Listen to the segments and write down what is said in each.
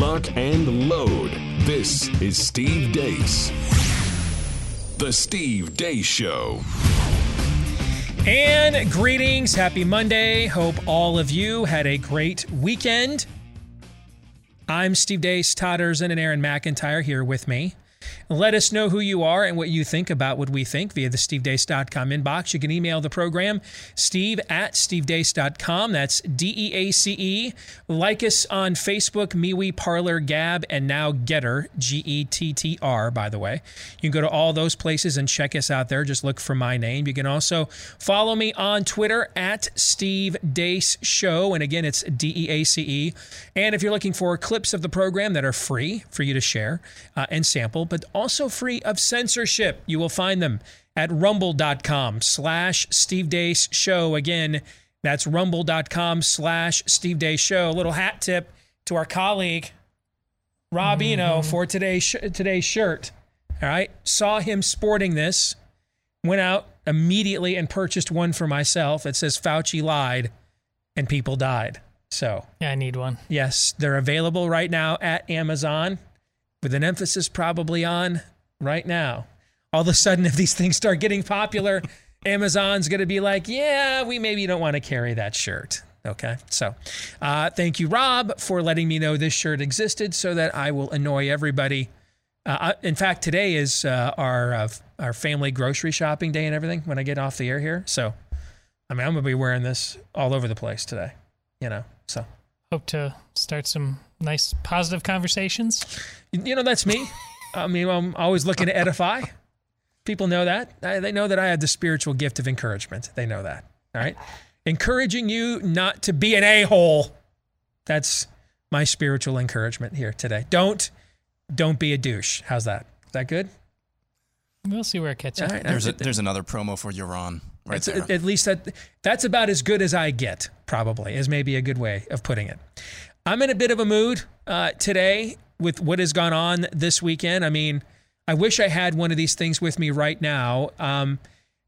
lock, and load. This is Steve Deace. The Steve Deace Show. And greetings. Happy Monday. Hope all of you had a great weekend. I'm Steve Deace, Todd Erzen, and Aaron McIntyre here with me. Let us know who you are and what you think about what we think via the stevedeace.com inbox. You can email the program, steve at stevedeace.com. That's D E A C E. Like us on Facebook, MeWe, Parler, Gab, and now Getter, G E T T R, by the way. You can go to all those places and check us out there. Just look for my name. You can also follow me on Twitter at Steve Deace Show. And again, it's D E A C E. And if you're looking for clips of the program that are free for you to share uh, and sample, but also free of censorship. You will find them at rumble.com slash Steve Deace Show. Again, that's rumble.com slash Steve Deace Show. A little hat tip to our colleague, Rob mm-hmm. Eno, for today's, sh- today's shirt. All right. Saw him sporting this, went out immediately and purchased one for myself. It says Fauci lied and people died. So, yeah, I need one. Yes, they're available right now at Amazon with an emphasis probably on right now. All of a sudden, if these things start getting popular, Amazon's going to be like, yeah, we maybe don't want to carry that shirt. Okay. So uh, thank you, Rob, for letting me know this shirt existed so that I will annoy everybody. Uh, in fact, today is uh, our uh, our family grocery shopping day and everything when I get off the air here. So, I mean, I'm going to be wearing this all over the place today, you know. So, hope to start some nice positive conversations. You know, that's me. I mean, I'm always looking to edify. People know that. They know that I have the spiritual gift of encouragement. They know that. All right. Encouraging you not to be an a hole. That's my spiritual encouragement here today. Don't don't be a douche. How's that? Is that good? We'll see where it catches. Right, there's a, there's another promo for Yaron right there. At least that that's about as good as I get. Probably is maybe a good way of putting it. I'm in a bit of a mood uh, today with what has gone on this weekend. I mean, I wish I had one of these things with me right now. Um,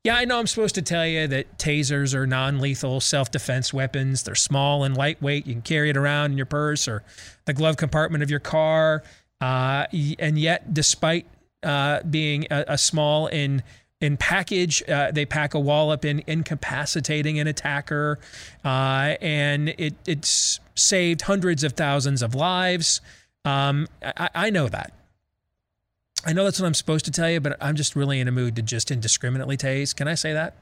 yeah, I know I'm supposed to tell you that tasers are non lethal self defense weapons. They're small and lightweight. You can carry it around in your purse or the glove compartment of your car. Uh, and yet, despite uh, being a, a, small in in package, uh, they pack a wallop in incapacitating an attacker, uh, and it, it's saved hundreds of thousands of lives. Um, I, I know that. I know that's what I'm supposed to tell you, but I'm just really in a mood to just indiscriminately tase. Can I say that?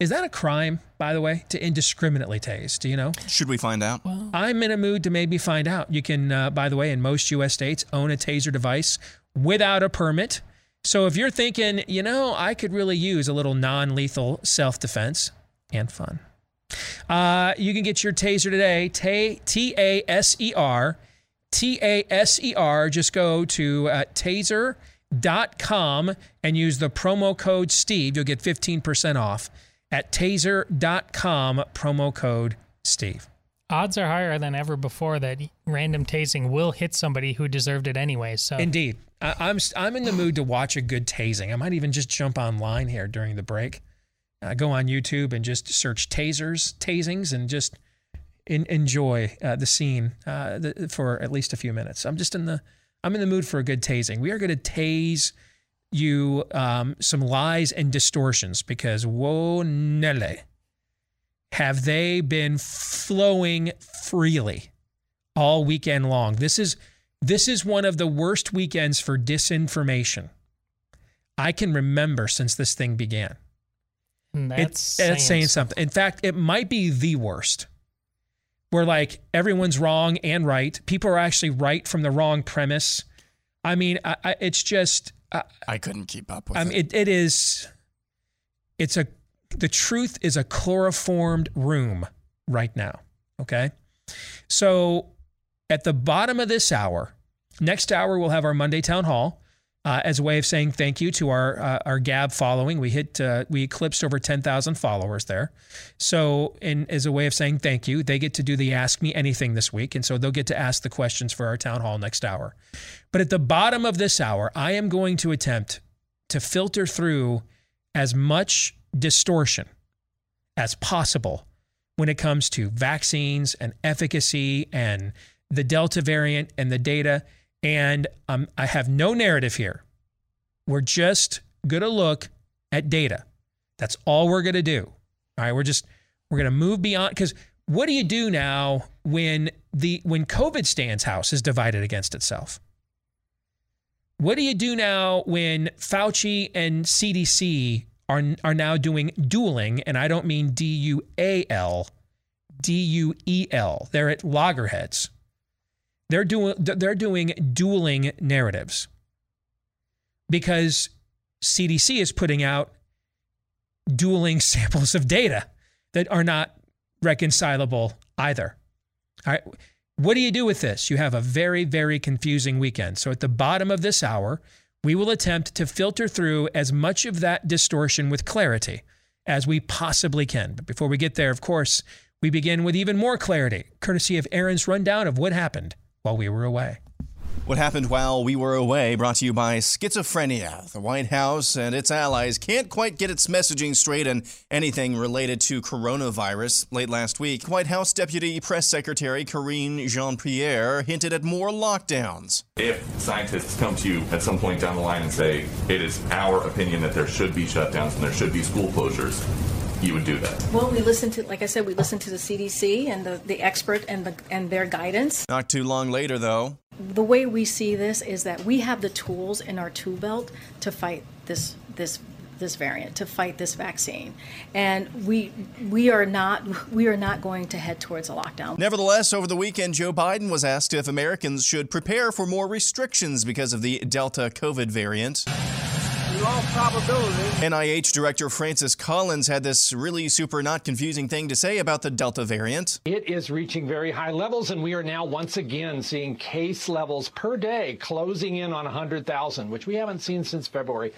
Is that a crime, by the way, to indiscriminately tase? Do you know? Should we find out? Well, I'm in a mood to maybe find out. You can, uh, by the way, in most U.S. states, own a taser device without a permit. So if you're thinking, you know, I could really use a little non lethal self defense and fun, uh, you can get your taser today. T A S E R. T A S E R. Just go to uh, taser.com and use the promo code Steve. You'll get 15% off at taser.com, promo code Steve. Odds are higher than ever before that random tasing will hit somebody who deserved it anyway. So indeed, I'm I'm in the mood to watch a good tasing. I might even just jump online here during the break uh, go on YouTube and just search tasers, tasings, and just in, enjoy uh, the scene uh, the, for at least a few minutes. I'm just in the I'm in the mood for a good tasing. We are going to tase you um, some lies and distortions because whoa nele, have they been flowing freely all weekend long? This is this is one of the worst weekends for disinformation I can remember since this thing began. Hmm, that's, it's, saying, it's saying something. In fact, it might be the worst. Where like everyone's wrong and right. People are actually right from the wrong premise. I mean, I, I, it's just. I, I couldn't keep up with I it. Mean, it. It is. It's a. The truth is a chloroformed room right now. Okay. So at the bottom of this hour, next hour, we'll have our Monday town hall uh, as a way of saying thank you to our uh, our Gab following. We hit uh, we eclipsed over ten thousand followers there. So, in as a way of saying thank you, they get to do the Ask Me Anything this week, and so they'll get to ask the questions for our town hall next hour. But at the bottom of this hour, I am going to attempt to filter through as much distortion as possible when it comes to vaccines and efficacy and the Delta variant and the data. And um, I have no narrative here. We're just going to look at data. That's all we're going to do. All right. We're just, we're going to move beyond because what do you do now when the when COVID Stan's house is divided against itself? What do you do now when Fauci and CDC are are now doing dueling, and I don't mean D U A L, D U E L. They're at loggerheads. They're doing they're doing dueling narratives because CDC is putting out dueling samples of data that are not reconcilable either. All right. What do you do with this? You have a very, very confusing weekend. So at the bottom of this hour, we will attempt to filter through as much of that distortion with clarity as we possibly can. But before we get there, of course, we begin with even more clarity, courtesy of Aaron's rundown of what happened while we were away. What happened while we were away brought to you by schizophrenia. The White House and its allies can't quite get its messaging straight on anything related to coronavirus. Late last week, White House Deputy Press Secretary Karine Jean Pierre hinted at more lockdowns. If scientists come to you at some point down the line and say, it is our opinion that there should be shutdowns and there should be school closures, you would do that? Well, we listen to, like I said, we listen to the CDC and the, the expert and the and their guidance. Not too long later, though. The way we see this is that we have the tools in our tool belt to fight this this this variant to fight this vaccine. And we we are not we are not going to head towards a lockdown. Nevertheless over the weekend joe biden was asked if americans should prepare for more restrictions because of the delta covid variant all probability. NIH Director Francis Collins had this really super not confusing thing to say about the Delta variant. It is reaching very high levels, and we are now once again seeing case levels per day closing in on 100,000, which we haven't seen since February.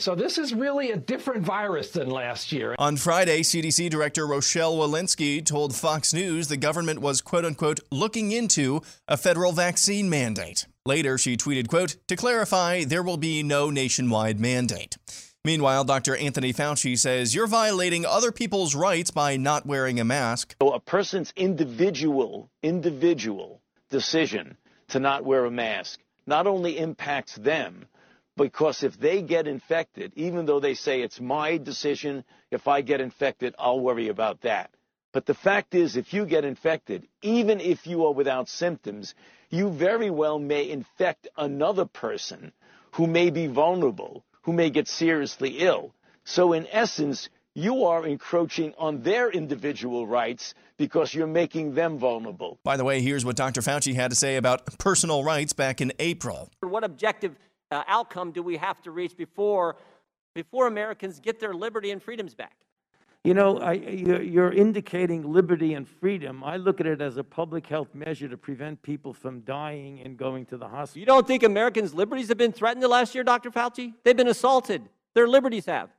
So this is really a different virus than last year. On Friday, CDC Director Rochelle Walensky told Fox News the government was quote unquote looking into a federal vaccine mandate. Later, she tweeted, quote, to clarify, there will be no nationwide mandate. Meanwhile, Dr. Anthony Fauci says you're violating other people's rights by not wearing a mask. So a person's individual, individual decision to not wear a mask not only impacts them, because if they get infected, even though they say it's my decision, if I get infected, I'll worry about that. But the fact is, if you get infected, even if you are without symptoms, you very well may infect another person who may be vulnerable, who may get seriously ill. So in essence, you are encroaching on their individual rights because you're making them vulnerable. By the way, here's what Dr. Fauci had to say about personal rights back in April. What objective uh, outcome do we have to reach before before Americans get their liberty and freedoms back? You know, I, you're indicating liberty and freedom. I look at it as a public health measure to prevent people from dying and going to the hospital. You don't think Americans' liberties have been threatened the last year, Dr. Fauci? They've been assaulted. Their liberties have.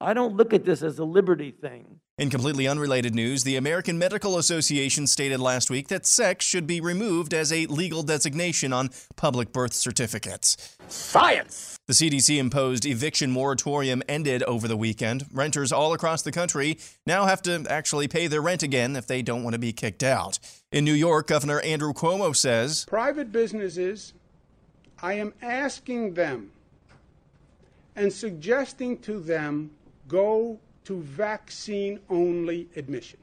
I don't look at this as a liberty thing. In completely unrelated news, the American Medical Association stated last week that sex should be removed as a legal designation on public birth certificates. Science! The CDC imposed eviction moratorium ended over the weekend. Renters all across the country now have to actually pay their rent again if they don't want to be kicked out. In New York, Governor Andrew Cuomo says Private businesses, I am asking them and suggesting to them go to vaccine only admission.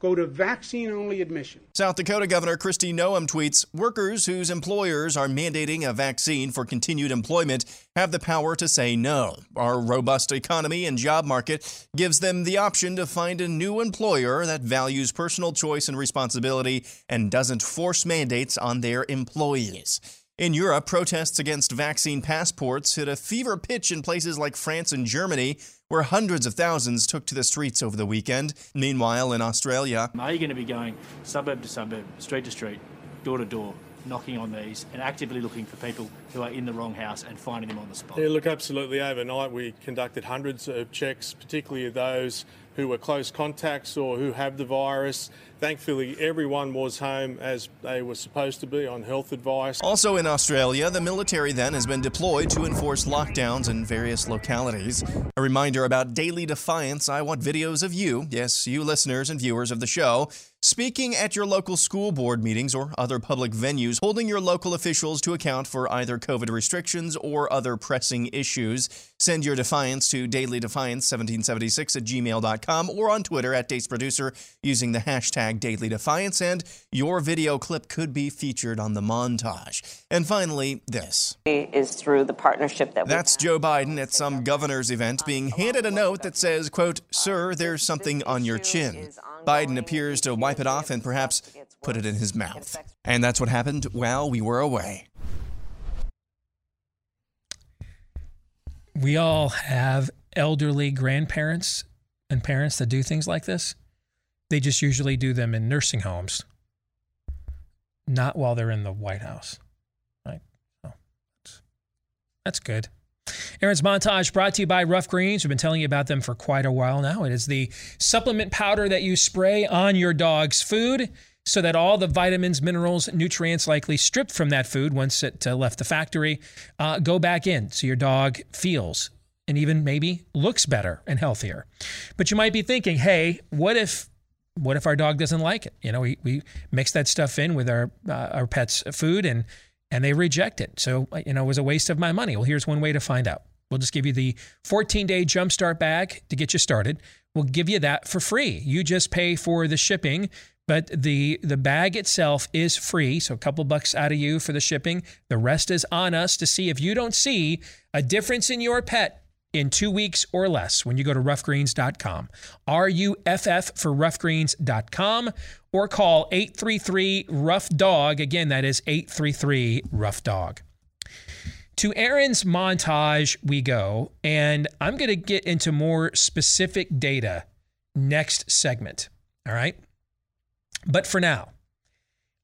Go to vaccine only admission. South Dakota Governor Kristi Noem tweets Workers whose employers are mandating a vaccine for continued employment have the power to say no. Our robust economy and job market gives them the option to find a new employer that values personal choice and responsibility and doesn't force mandates on their employees. In Europe, protests against vaccine passports hit a fever pitch in places like France and Germany, where hundreds of thousands took to the streets over the weekend. Meanwhile, in Australia, are you going to be going suburb to suburb, street to street, door to door, knocking on these and actively looking for people who are in the wrong house and finding them on the spot? Yeah, look, absolutely. Overnight, we conducted hundreds of checks, particularly of those who were close contacts or who have the virus. Thankfully, everyone was home as they were supposed to be on health advice. Also in Australia, the military then has been deployed to enforce lockdowns in various localities. A reminder about Daily Defiance I want videos of you, yes, you listeners and viewers of the show, speaking at your local school board meetings or other public venues, holding your local officials to account for either COVID restrictions or other pressing issues. Send your defiance to dailydefiance1776 at gmail.com or on Twitter at DeaceProducer using the hashtag Daily Defiance, and your video clip could be featured on the montage. And finally, this is through the partnership that That's Joe Biden at some governor's event being handed a note that says, quote, Sir, there's something on your chin. Biden appears to wipe it off and perhaps put it in his mouth. And that's what happened while we were away. We all have elderly grandparents and parents that do things like this. They just usually do them in nursing homes, not while they're in the White House. Right? That's, that's good. Aaron's montage brought to you by Ruff Greens. We've been telling you about them for quite a while now. It is the supplement powder that you spray on your dog's food so that all the vitamins, minerals, nutrients likely stripped from that food once it uh, left the factory uh, go back in so your dog feels and even maybe looks better and healthier. But you might be thinking, hey, what if what if our dog doesn't like it? You know, we, we mix that stuff in with our uh, our pet's food and and they reject it. So, uh, you know, it was a waste of my money. Well, here's one way to find out. We'll just give you the 14 day jumpstart bag to get you started. We'll give you that for free. You just pay for the shipping, but the the bag itself is free. So a couple bucks out of you for the shipping. The rest is on us to see if you don't see a difference in your pet in two weeks or less when you go to ruffgreens.com. R U F F for ruffgreens.com or call 833 Ruff Dog. Again, that is 833 Ruff Dog. To Aaron's montage, we go, and I'm going to get into more specific data next segment. All right. But for now,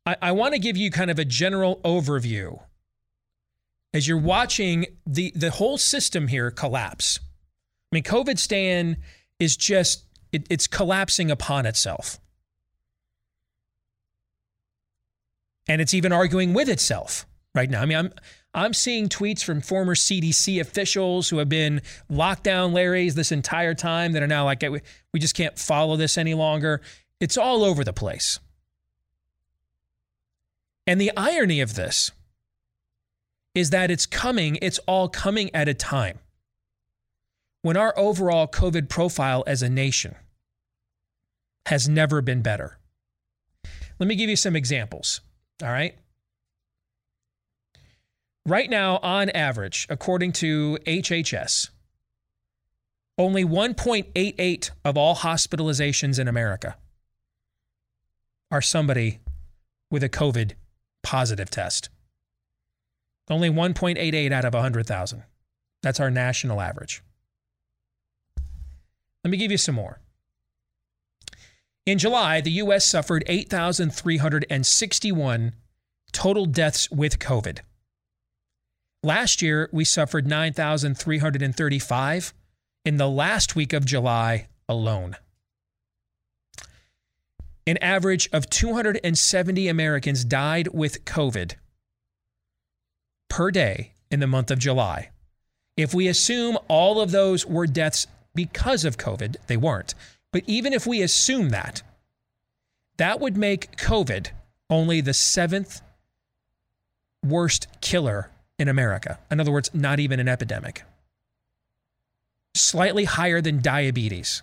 I, I want to give you kind of a general overview as you're watching the the whole system here collapse. I mean, COVID Stan is just it, it's collapsing upon itself. And it's even arguing with itself right now. I mean, I'm I'm seeing tweets from former CDC officials who have been lockdown Larrys this entire time that are now like, we just can't follow this any longer. It's all over the place. And the irony of this is that it's coming, it's all coming at a time when our overall COVID profile as a nation has never been better. Let me give you some examples. All right. Right now, on average, according to HHS, only 1.88 of all hospitalizations in America are somebody with a COVID positive test. Only 1.88 out of 100,000. That's our national average. Let me give you some more. In July, the U.S. suffered 8,361 total deaths with COVID. Last year, we suffered 9,335 in the last week of July alone. An average of 270 Americans died with COVID per day in the month of July. If we assume all of those were deaths because of COVID, they weren't. But even if we assume that, that would make COVID only the seventh worst killer in America. In other words, not even an epidemic. Slightly higher than diabetes.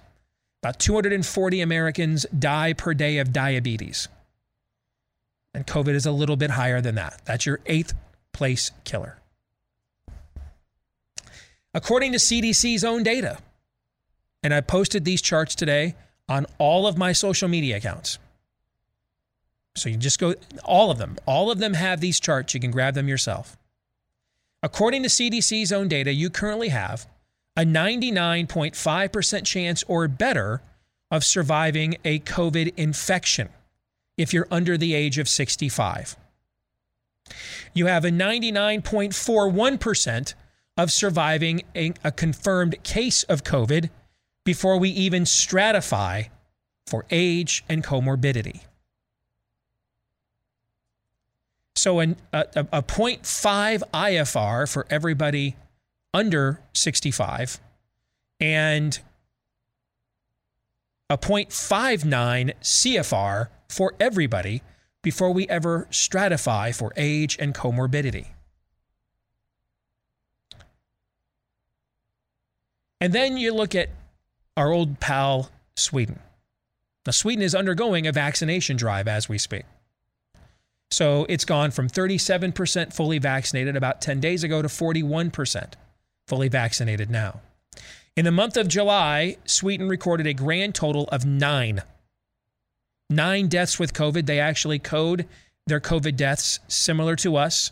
About 240 Americans die per day of diabetes. And COVID is a little bit higher than that. That's your eighth place killer. According to CDC's own data, and I posted these charts today on all of my social media accounts. So you just go, all of them, all of them have these charts. You can grab them yourself. According to CDC's own data, you currently have a 99.5% chance or better of surviving a COVID infection if you're under the age of 65. You have a 99.41% of surviving a, a confirmed case of COVID before we even stratify for age and comorbidity. So an, a, a 0.5 IFR for everybody under 65 and a 0.59 CFR for everybody before we ever stratify for age and comorbidity. And then you look at our old pal Sweden. Now, Sweden is undergoing a vaccination drive as we speak. So it's gone from 37% fully vaccinated about 10 days ago to 41% fully vaccinated now. In the month of July, Sweden recorded a grand total of nine. Nine deaths with COVID. They actually code their COVID deaths similar to us.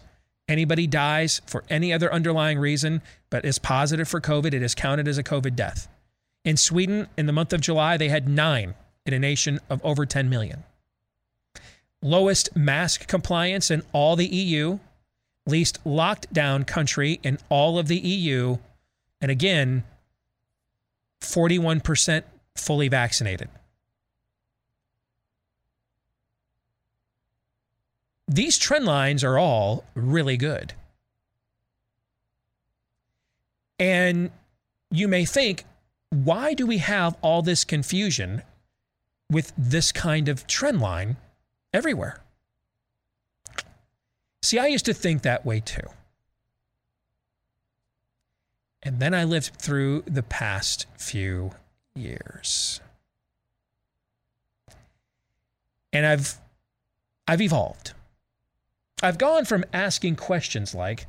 Anybody dies for any other underlying reason but is positive for COVID, it is counted as a COVID death. In Sweden, in the month of July, they had nine in a nation of over 10 million. Lowest mask compliance in all the EU, least locked down country in all of the EU, and again, 41% fully vaccinated. These trend lines are all really good. And you may think, why do we have all this confusion with this kind of trend line everywhere? See, I used to think that way too. And then I lived through the past few years. And I've I've evolved. I've gone from asking questions like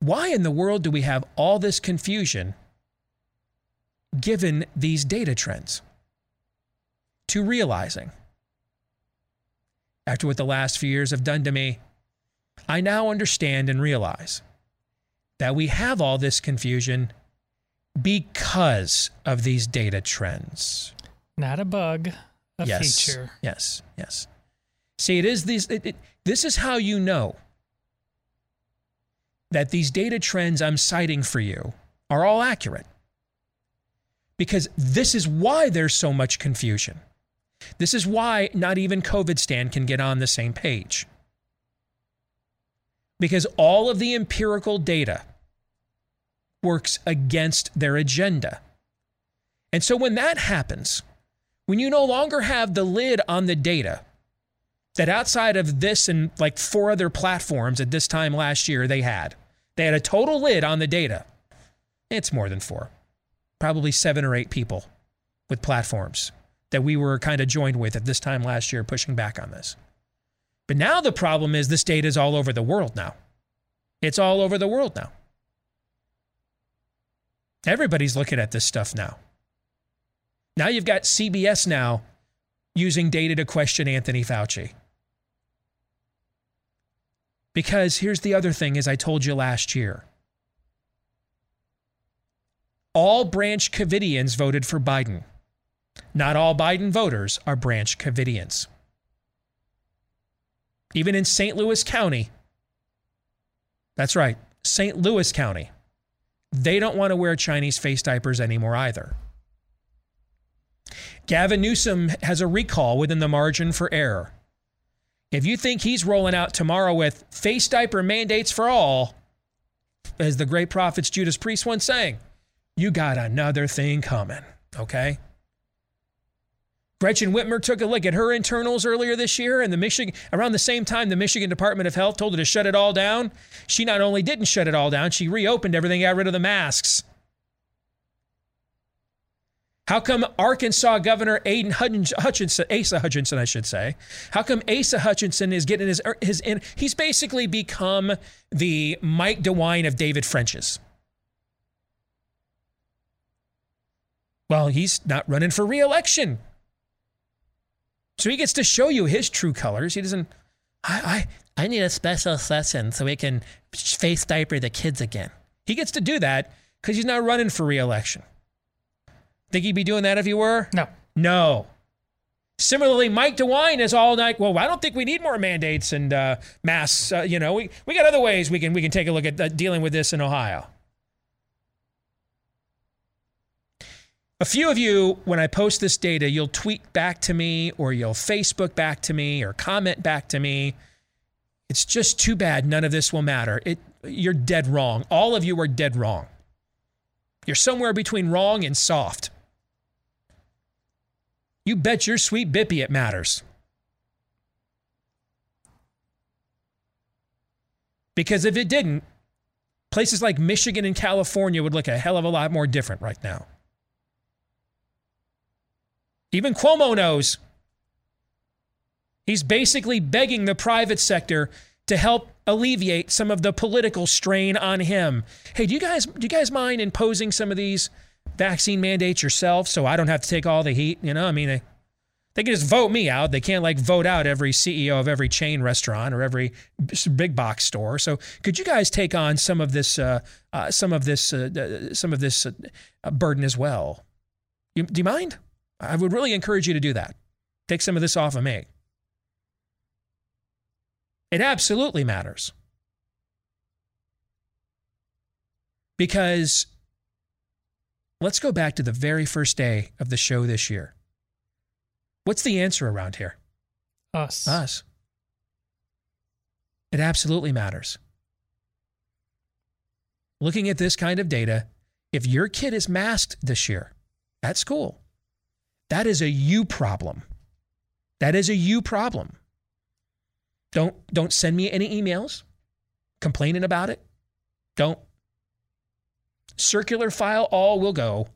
why in the world do we have all this confusion given these data trends? To realizing after what the last few years have done to me, I now understand and realize that we have all this confusion because of these data trends. Not a bug, a yes. feature. Yes, yes. See, it is these. It, it, this is how you know that these data trends I'm citing for you are all accurate. Because this is why there's so much confusion. This is why not even COVID Stan can get on the same page. Because all of the empirical data works against their agenda. And so when that happens, when you no longer have the lid on the data, that outside of this and like four other platforms at this time last year they had, they had a total lid on the data. It's more than four, probably seven or eight people with platforms that we were kind of joined with at this time last year pushing back on this. But now the problem is this data is all over the world now. It's all over the world now. Everybody's looking at this stuff now. Now you've got CBS now using data to question Anthony Fauci. Because here's the other thing, as I told you last year all Branch Covidians voted for Biden. Not all Biden voters are Branch Covidians. Even in St. Louis County, that's right, St. Louis County, they don't want to wear Chinese face diapers anymore either. Gavin Newsom has a recall within the margin for error. If you think he's rolling out tomorrow with face diaper mandates for all, as the great prophets Judas Priest once sang, you got another thing coming, okay? Gretchen Whitmer took a look at her internals earlier this year, and the Michigan around the same time the Michigan Department of Health told her to shut it all down. She not only didn't shut it all down, she reopened everything, got rid of the masks. How come Arkansas Governor Aiden Hutchinson, Asa Hutchinson, I should say, how come Asa Hutchinson is getting his er, his in? He's basically become the Mike DeWine of David French's. Well, he's not running for reelection. So he gets to show you his true colors. He doesn't, I, I, I need a special session so we can face diaper the kids again. He gets to do that because he's not running for reelection. Think he'd be doing that if he were? No. No. Similarly, Mike DeWine is all like, well, I don't think we need more mandates and uh, masks. Uh, you know, we, we got other ways we can we can take a look at uh, dealing with this in Ohio. A few of you, when I post this data, you'll tweet back to me or you'll Facebook back to me or comment back to me. It's just too bad none of this will matter. It, you're dead wrong. All of you are dead wrong. You're somewhere between wrong and soft. You bet your sweet bippy it matters. Because if it didn't, places like Michigan and California would look a hell of a lot more different right now. Even Cuomo knows. He's basically begging the private sector to help alleviate some of the political strain on him. Hey, do you guys do you guys mind imposing some of these vaccine mandates yourself so I don't have to take all the heat? You know, I mean, they, they can just vote me out. They can't like vote out every CEO of every chain restaurant or every big box store. So could you guys take on some of this uh, uh, some of this uh, some of this uh, burden as well? You, do you mind? I would really encourage you to do that. Take some of this off of me. It absolutely matters. Because let's go back to the very first day of the show this year. What's the answer around here? Us. Us. It absolutely matters. Looking at this kind of data, if your kid is masked this year at school, that is a you problem. That is a you problem. Don't don't send me any emails complaining about it. Don't. Circular file all will go.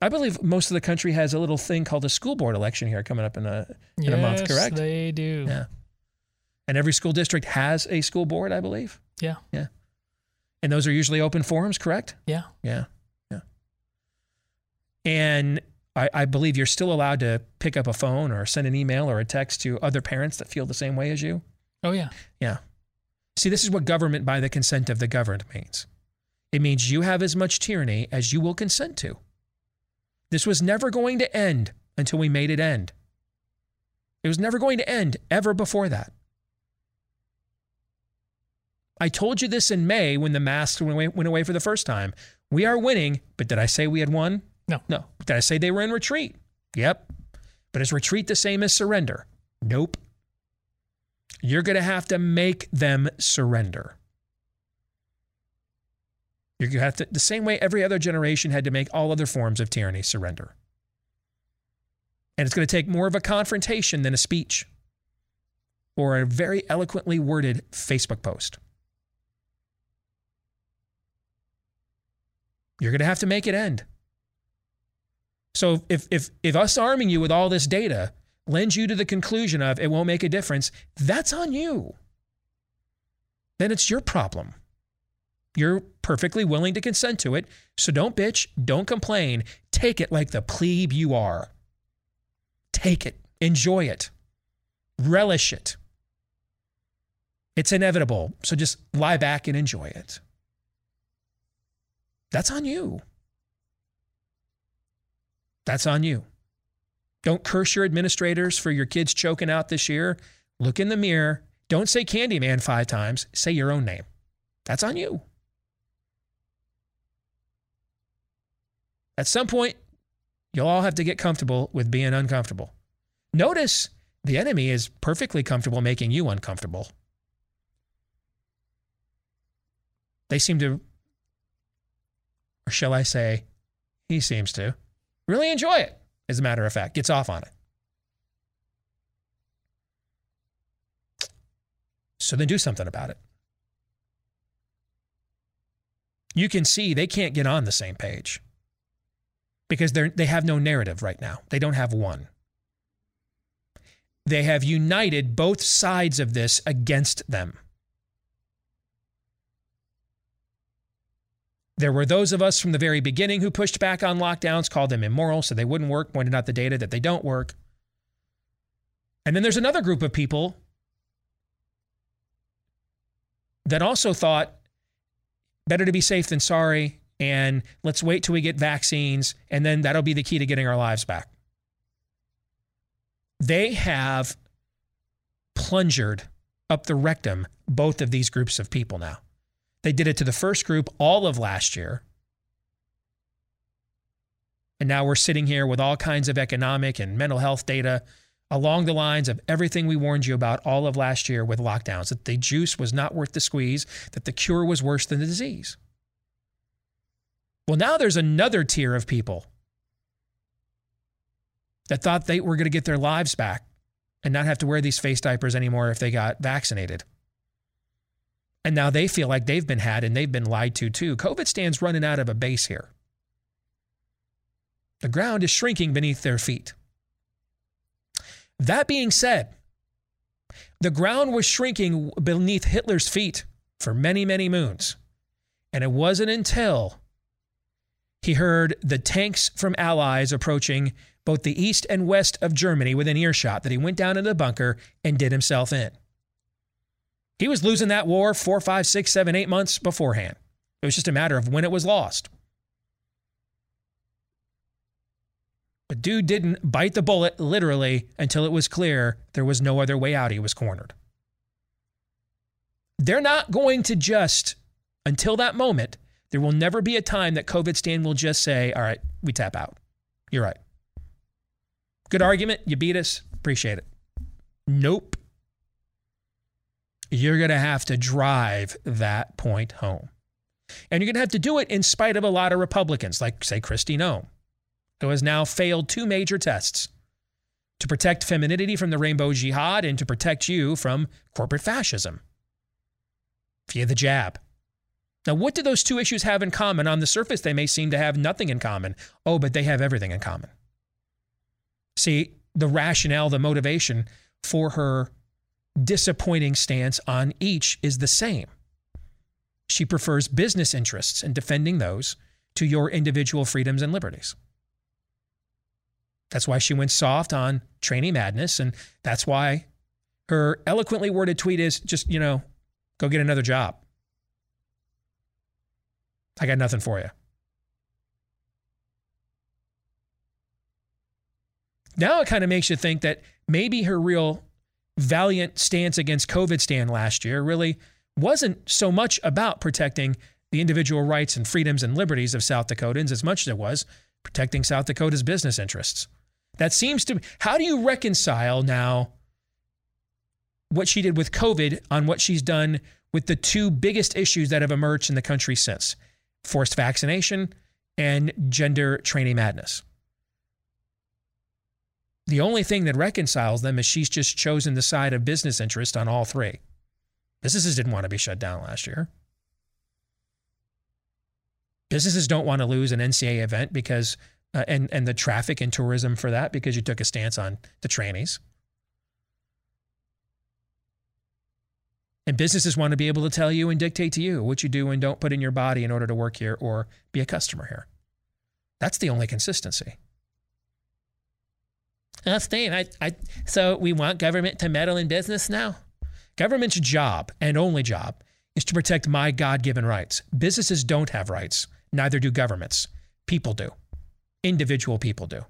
I believe most of the country has a little thing called a school board election here coming up in a in yes, a month, correct? They do. Yeah. And every school district has a school board, I believe. Yeah. Yeah. And those are usually open forums, correct? Yeah. Yeah. Yeah. And I, I, believe you're still allowed to pick up a phone or send an email or a text to other parents that feel the same way as you. Oh, yeah. Yeah. See, this is what government by the consent of the governed means. It means you have as much tyranny as you will consent to. This was never going to end until we made it end. It was never going to end ever before that. I told you this in May when the masks went away, went away for the first time. We are winning, but did I say we had won? No. No. Did I say they were in retreat? Yep. But is retreat the same as surrender? Nope. You're going to have to make them surrender. To have to, the same way every other generation had to make all other forms of tyranny surrender. And it's going to take more of a confrontation than a speech or a very eloquently worded Facebook post. You're going to have to make it end. So if if if us arming you with all this data lends you to the conclusion of it won't make a difference, that's on you. Then it's your problem. You're perfectly willing to consent to it, so don't bitch, don't complain. Take it like the plebe you are. Take it, enjoy it, relish it. It's inevitable, so just lie back and enjoy it. That's on you. That's on you. Don't curse your administrators for your kids choking out this year. Look in the mirror. Don't say Candyman five times. Say your own name. That's on you. At some point, you'll all have to get comfortable with being uncomfortable. Notice the enemy is perfectly comfortable making you uncomfortable. They seem to, or shall I say, he seems to, Really enjoy it, as a matter of fact, gets off on it. So then do something about it. You can see they can't get on the same page because they they have no narrative right now. They don't have one. They have united both sides of this against them. There were those of us from the very beginning who pushed back on lockdowns, called them immoral, so they wouldn't work, pointed out the data that they don't work. And then there's another group of people that also thought better to be safe than sorry, and let's wait till we get vaccines, and then that'll be the key to getting our lives back. They have plunged up the rectum both of these groups of people now. They did it to the first group all of last year. And now we're sitting here with all kinds of economic and mental health data along the lines of everything we warned you about all of last year with lockdowns that the juice was not worth the squeeze, that the cure was worse than the disease. Well, now there's another tier of people that thought they were going to get their lives back and not have to wear these face diapers anymore if they got vaccinated. And now they feel like they've been had and they've been lied to too. COVID Stan's running out of a base here. The ground is shrinking beneath their feet. That being said, the ground was shrinking beneath Hitler's feet for many, many moons. And it wasn't until he heard the tanks from Allies approaching both the east and west of Germany within earshot that he went down into the bunker and did himself in. He was losing that war four, five, six, seven, eight months beforehand. It was just a matter of when it was lost. But dude didn't bite the bullet literally until it was clear there was no other way out. He was cornered. They're not going to just, until that moment, there will never be a time that COVID Stan will just say, all right, we tap out. You're right. Good argument. You beat us. Appreciate it. Nope. You're going to have to drive that point home. And you're going to have to do it in spite of a lot of Republicans, like, say, Kristi Noem, who has now failed two major tests to protect femininity from the rainbow jihad and to protect you from corporate fascism via the jab. Now, what do those two issues have in common? On the surface, they may seem to have nothing in common. Oh, but they have everything in common. See, the rationale, the motivation for her disappointing stance on each is the same. She prefers business interests and defending those to your individual freedoms and liberties. That's why she went soft on trainee madness. And that's why her eloquently worded tweet is just, you know, go get another job. I got nothing for you. Now it kind of makes you think that maybe her real valiant stance against COVID Stan last year really wasn't so much about protecting the individual rights and freedoms and liberties of South Dakotans as much as it was protecting South Dakota's business interests. That seems to how do you reconcile now what she did with COVID on what she's done with the two biggest issues that have emerged in the country since forced vaccination and gender trainee madness? The only thing that reconciles them is she's just chosen the side of business interest on all three. Businesses didn't want to be shut down last year. Businesses don't want to lose an NCAA event because, uh, and, and the traffic and tourism for that because you took a stance on the trannies. And businesses want to be able to tell you and dictate to you what you do and don't put in your body in order to work here or be a customer here. That's the only consistency. Uh, Steve, I, I, so we want government to meddle in business now? Government's job and only job is to protect my God given rights. Businesses don't have rights, neither do governments. People do, individual people do.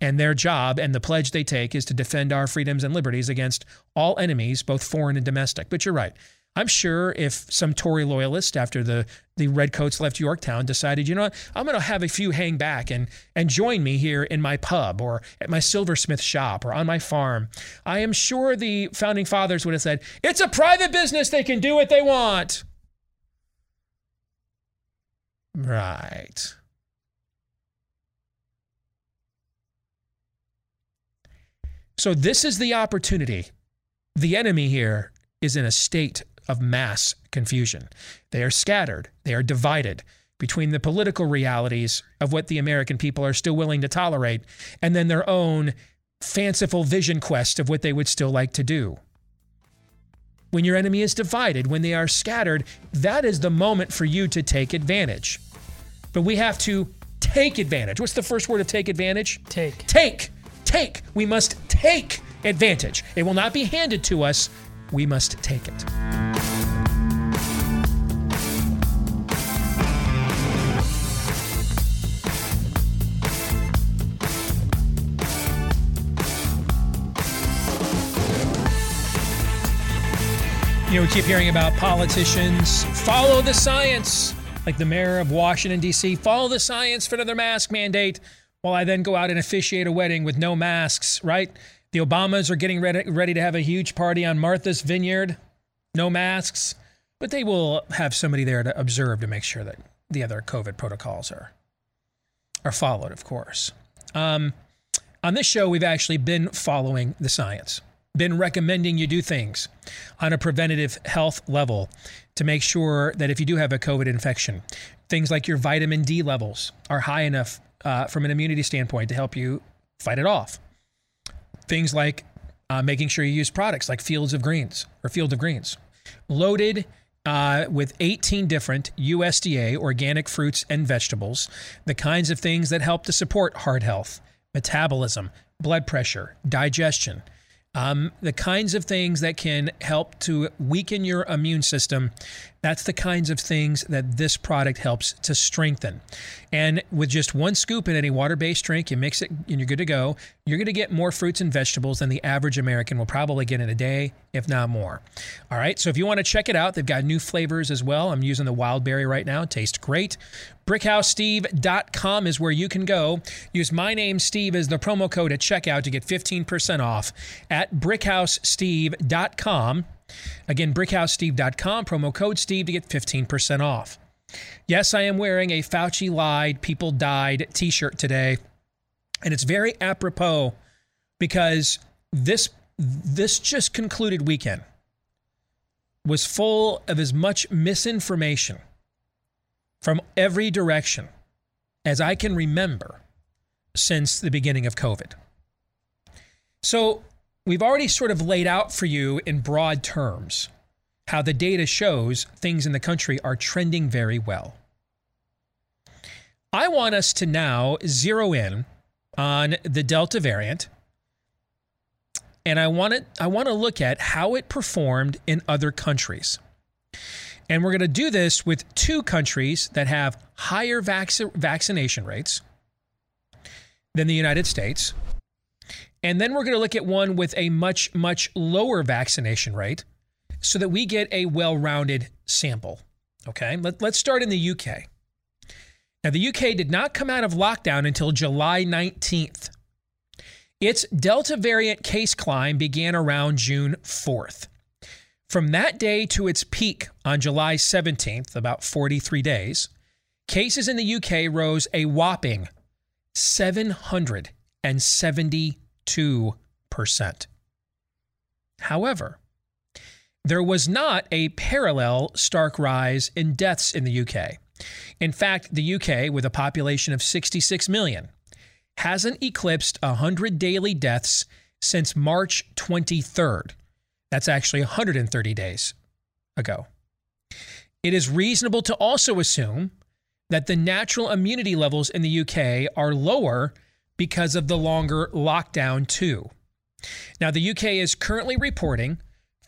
And their job and the pledge they take is to defend our freedoms and liberties against all enemies, both foreign and domestic. But you're right. I'm sure if some Tory loyalist after the, the Redcoats left Yorktown decided, you know what, I'm going to have a few hang back and, and join me here in my pub or at my silversmith shop or on my farm, I am sure the founding fathers would have said, it's a private business. They can do what they want. Right. So, this is the opportunity. The enemy here is in a state of mass confusion. They are scattered, they are divided between the political realities of what the American people are still willing to tolerate and then their own fanciful vision quest of what they would still like to do. When your enemy is divided, when they are scattered, that is the moment for you to take advantage. But we have to take advantage. What's the first word of take advantage? Take. Take. Take. We must take advantage. It will not be handed to us. We must take it. You know, we keep hearing about politicians follow the science, like the mayor of Washington, D.C., follow the science for another mask mandate, while I then go out and officiate a wedding with no masks, right? The Obamas are getting ready, ready to have a huge party on Martha's Vineyard, no masks, but they will have somebody there to observe to make sure that the other COVID protocols are, are followed, of course. Um, on this show, we've actually been following the science been recommending you do things on a preventative health level to make sure that if you do have a COVID infection, things like your vitamin D levels are high enough uh, from an immunity standpoint to help you fight it off. Things like uh, making sure you use products like Fields of Greens or Field of Greens, loaded uh, with 18 different USDA organic fruits and vegetables, the kinds of things that help to support heart health, metabolism, blood pressure, digestion um, the kinds of things that can help to weaken your immune system. That's the kinds of things that this product helps to strengthen. And with just one scoop in any water based drink, you mix it and you're good to go. You're going to get more fruits and vegetables than the average American will probably get in a day, if not more. All right. So if you want to check it out, they've got new flavors as well. I'm using the wild berry right now. It tastes great. BrickHouseSteve.com is where you can go. Use my name, Steve, as the promo code at checkout to get 15% off at BrickHouseSteve.com. Again, BrickHouseSteve.com, promo code Steve to get 15% off. Yes, I am wearing a Fauci lied, people died t shirt today. And it's very apropos because this this just concluded weekend was full of as much misinformation from every direction as I can remember since the beginning of COVID. So, we've already sort of laid out for you in broad terms how the data shows things in the country are trending very well. I want us to now zero in on the Delta variant and I want to I want to look at how it performed in other countries. And we're going to do this with two countries that have higher vac- vaccination rates than the United States. And then we're going to look at one with a much, much lower vaccination rate so that we get a well rounded sample. Okay, Let, us start in the UK. Now, the UK did not come out of lockdown until July 19th. Its Delta variant case climb began around June 4th. From that day to its peak on July 17th, about 43 days, cases in the UK rose a whopping 772%. However, there was not a parallel stark rise in deaths in the UK. In fact, the UK, with a population of 66 million, hasn't eclipsed 100 daily deaths since March 23rd that's actually 130 days ago. It is reasonable to also assume that the natural immunity levels in the UK are lower because of the longer lockdown, too. Now, the UK is currently reporting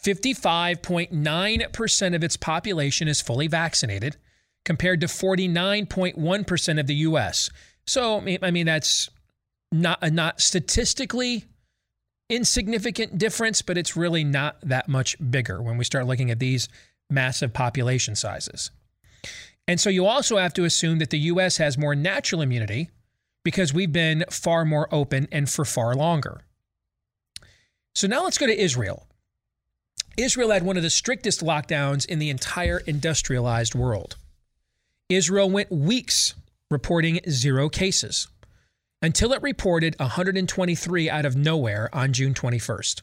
55.9% of its population is fully vaccinated, compared to 49.1% of the US. So, I mean, that's not, not statistically insignificant difference, but it's really not that much bigger when we start looking at these massive population sizes. And so you also have to assume that the US has more natural immunity because we've been far more open and for far longer. So now let's go to Israel. Israel had one of the strictest lockdowns in the entire industrialized world. Israel went weeks reporting zero cases until it reported 123 out of nowhere on June 21st.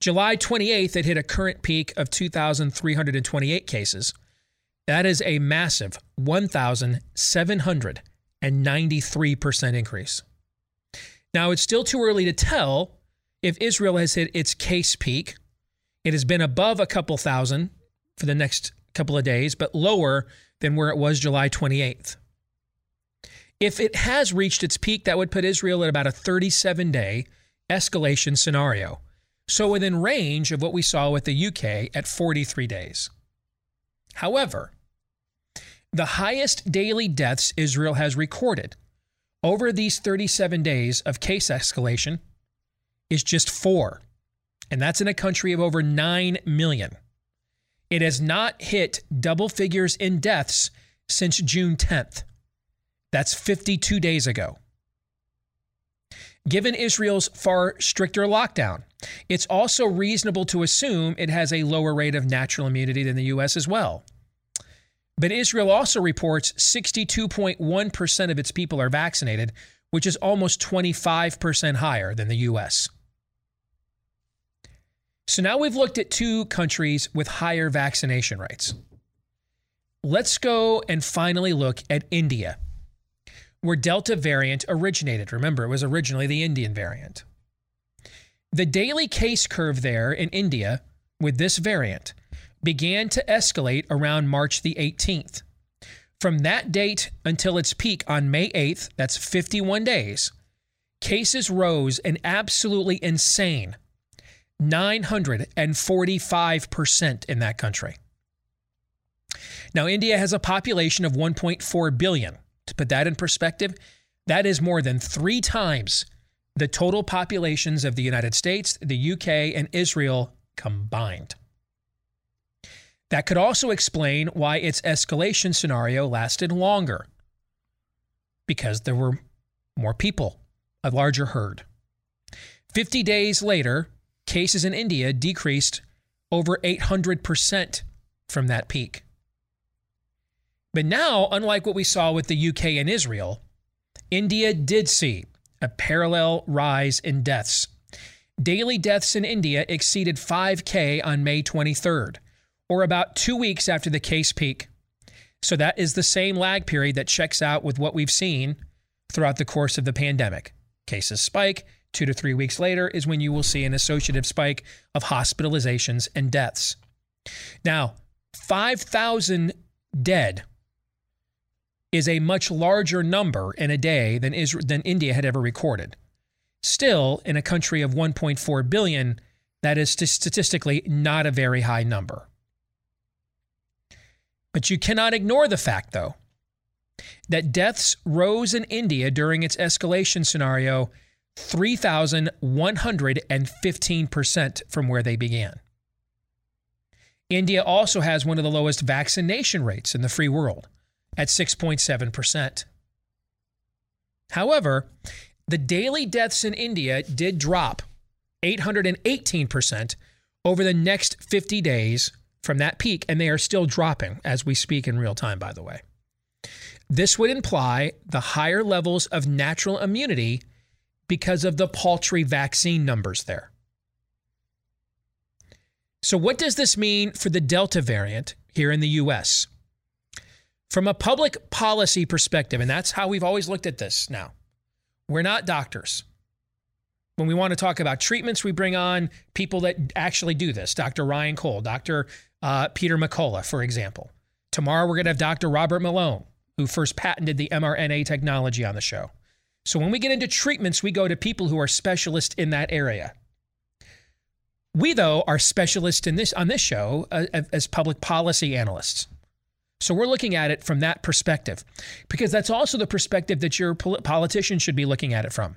July 28th, it hit a current peak of 2,328 cases. That is a massive 1,793% increase. Now, it's still too early to tell if Israel has hit its case peak. It has been above a couple thousand for the next couple of days, but lower than where it was July 28th. If it has reached its peak, that would put Israel at about a 37 day escalation scenario. So within range of what we saw with the UK at 43 days. However, the highest daily deaths Israel has recorded over these 37 days of case escalation is just four. And that's in a country of over 9 million. It has not hit double figures in deaths since June 10th. That's 52 days ago. Given Israel's far stricter lockdown, it's also reasonable to assume it has a lower rate of natural immunity than the U.S. as well. But Israel also reports 62.1% of its people are vaccinated, which is almost 25% higher than the U.S. So now we've looked at two countries with higher vaccination rates. Let's go and finally look at India, where Delta variant originated. Remember, it was originally the Indian variant. The daily case curve there in India with this variant began to escalate around March the 18th. From that date until its peak on May 8th, that's 51 days, cases rose an absolutely insane 945% in that country. Now, India has a population of 1.4 billion. To put that in perspective, that is more than three times the total populations of the United States, the UK, and Israel combined. That could also explain why its escalation scenario lasted longer because there were more people, a larger herd. 50 days later, cases in India decreased over 800% from that peak. But now, unlike what we saw with the UK and Israel, India did see a parallel rise in deaths. Daily deaths in India exceeded 5K on May 23rd, or about two weeks after the case peak. So that is the same lag period that checks out with what we've seen throughout the course of the pandemic. Cases spike, Two to three weeks later is when you will see an associative spike of hospitalizations and deaths. Now, 5,000 dead is a much larger number in a day than, Israel, than India had ever recorded. Still, in a country of 1.4 billion, that is statistically not a very high number. But you cannot ignore the fact, though, that deaths rose in India during its escalation scenario 3,115% from where they began. India also has one of the lowest vaccination rates in the free world at 6.7%. However, the daily deaths in India did drop 818% over the next 50 days from that peak, and they are still dropping as we speak in real time, by the way. This would imply the higher levels of natural immunity because of the paltry vaccine numbers there. So, what does this mean for the Delta variant here in the US? From a public policy perspective, and that's how we've always looked at this now, we're not doctors. When we want to talk about treatments, we bring on people that actually do this Dr. Ryan Cole, Dr. Uh, Peter McCullough, for example. Tomorrow, we're going to have Dr. Robert Malone, who first patented the mRNA technology on the show. So when we get into treatments, we go to people who are specialists in that area. We, though, are specialists in this on this show uh, as public policy analysts. So we're looking at it from that perspective, because that's also the perspective that your politician should be looking at it from.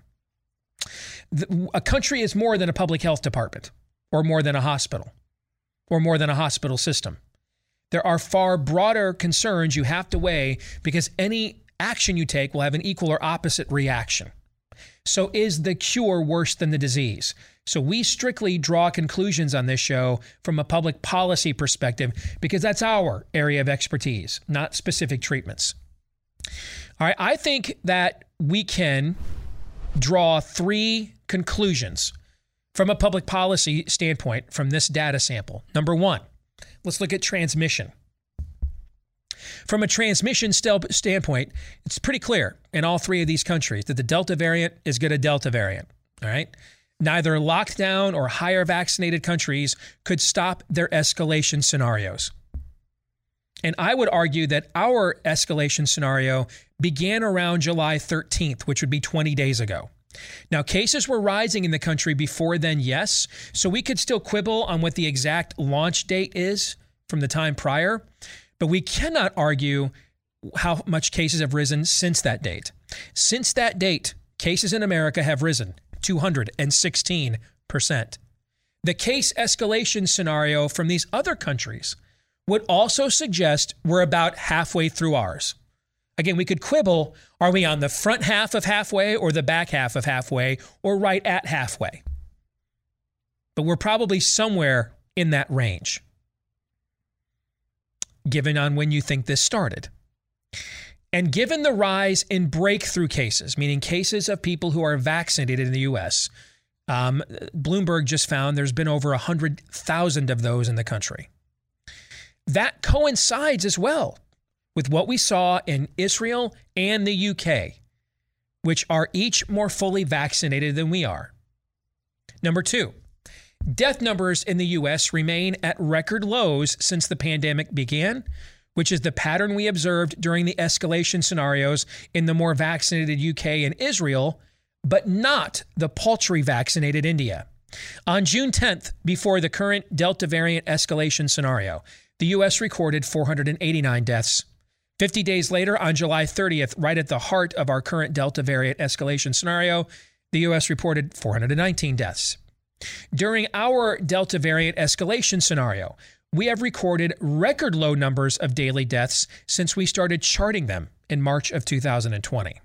The, a country is more than a public health department, or more than a hospital, or more than a hospital system. There are far broader concerns you have to weigh because any action you take will have an equal or opposite reaction. So, is the cure worse than the disease? So, we strictly draw conclusions on this show from a public policy perspective because that's our area of expertise, not specific treatments. All right, I think that we can draw three conclusions from a public policy standpoint from this data sample. Number one, let's look at transmission. From a transmission standpoint, it's pretty clear in all three of these countries that the Delta variant is going to Delta variant. All right. Neither lockdown or higher vaccinated countries could stop their escalation scenarios. And I would argue that our escalation scenario began around July 13th, which would be 20 days ago. Now, cases were rising in the country before then, yes. So we could still quibble on what the exact launch date is from the time prior. But we cannot argue how much cases have risen since that date. Since that date, cases in America have risen 216%. The case escalation scenario from these other countries would also suggest we're about halfway through ours. Again, we could quibble are we on the front half of halfway or the back half of halfway or right at halfway? But we're probably somewhere in that range, given on when you think this started. And given the rise in breakthrough cases, meaning cases of people who are vaccinated in the US, um, Bloomberg just found there's been over 100,000 of those in the country. That coincides as well with what we saw in Israel and the UK, which are each more fully vaccinated than we are. Number two, death numbers in the US remain at record lows since the pandemic began, which is the pattern we observed during the escalation scenarios in the more vaccinated UK and Israel, but not the paltry vaccinated India. On June 10th, before the current Delta variant escalation scenario, the US recorded 489 deaths. 50 days later, on July 30th, right at the heart of our current Delta variant escalation scenario, the US reported 419 deaths. During our Delta variant escalation scenario, we have recorded record low numbers of daily deaths since we started charting them in March of 2020.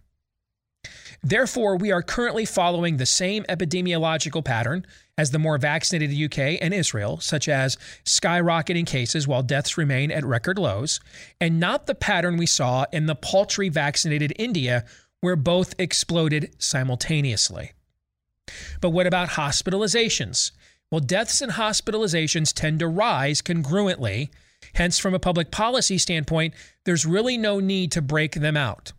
Therefore, we are currently following the same epidemiological pattern as the more vaccinated UK and Israel, such as skyrocketing cases while deaths remain at record lows, and not the pattern we saw in the paltry vaccinated India, where both exploded simultaneously. But what about hospitalizations? Well, deaths and hospitalizations tend to rise congruently. Hence, from a public policy standpoint, there's really no need to break them out.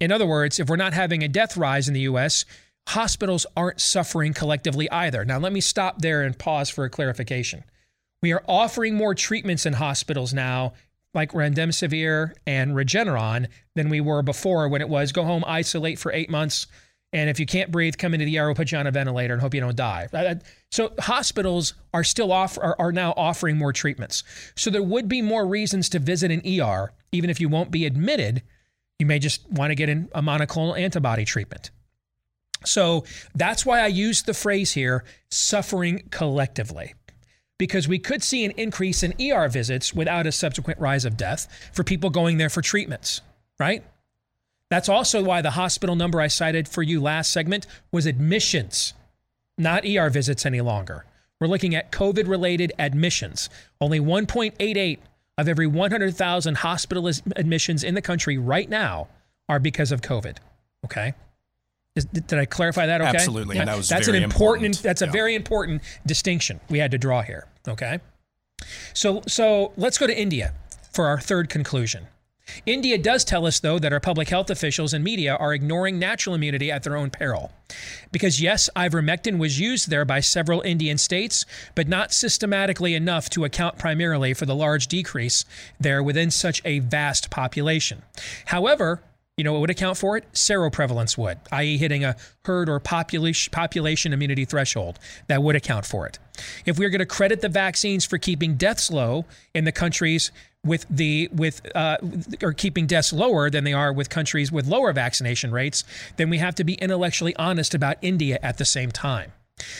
In other words, if we're not having a death rise in the US, hospitals aren't suffering collectively either. Now, let me stop there and pause for a clarification. We are offering more treatments in hospitals now, like remdesivir and Regeneron, than we were before when it was go home, isolate for eight months, and if you can't breathe, come into the ER, put you on a ventilator and hope you don't die. So hospitals are still off are, are now offering more treatments. So there would be more reasons to visit an ER, even if you won't be admitted. You may just want to get in a monoclonal antibody treatment. So that's why I use the phrase here suffering collectively, because we could see an increase in ER visits without a subsequent rise of death for people going there for treatments, right? That's also why the hospital number I cited for you last segment was admissions, not ER visits any longer. We're looking at COVID related admissions. Only 1.88 of every 100,000 hospital admissions in the country right now are because of COVID. Okay. Is, did I clarify that? Okay. Absolutely. Yeah. That was that's an important, important. That's a yeah. very important distinction we had to draw here. Okay. So so let's go to India for our third conclusion. India does tell us, though, that our public health officials and media are ignoring natural immunity at their own peril. Because, yes, ivermectin was used there by several Indian states, but not systematically enough to account primarily for the large decrease there within such a vast population. However, you know what would account for it? Seroprevalence would, i.e., hitting a herd or population, population immunity threshold. That would account for it. If we're going to credit the vaccines for keeping deaths low in the countries with the with uh, or keeping deaths lower than they are with countries with lower vaccination rates, then we have to be intellectually honest about India at the same time.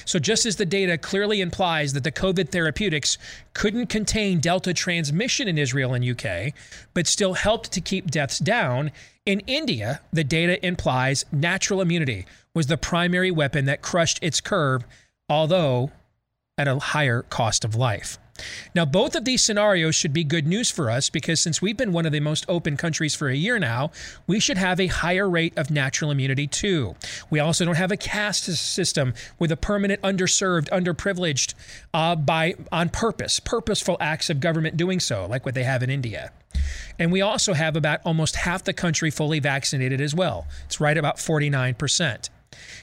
So, just as the data clearly implies that the COVID therapeutics couldn't contain Delta transmission in Israel and UK, but still helped to keep deaths down, in India, the data implies natural immunity was the primary weapon that crushed its curve, although at a higher cost of life. Now, both of these scenarios should be good news for us because since we've been one of the most open countries for a year now, we should have a higher rate of natural immunity too. We also don't have a caste system with a permanent underserved, underprivileged uh, by on purpose, purposeful acts of government doing so, like what they have in India. And we also have about almost half the country fully vaccinated as well. It's right about 49%.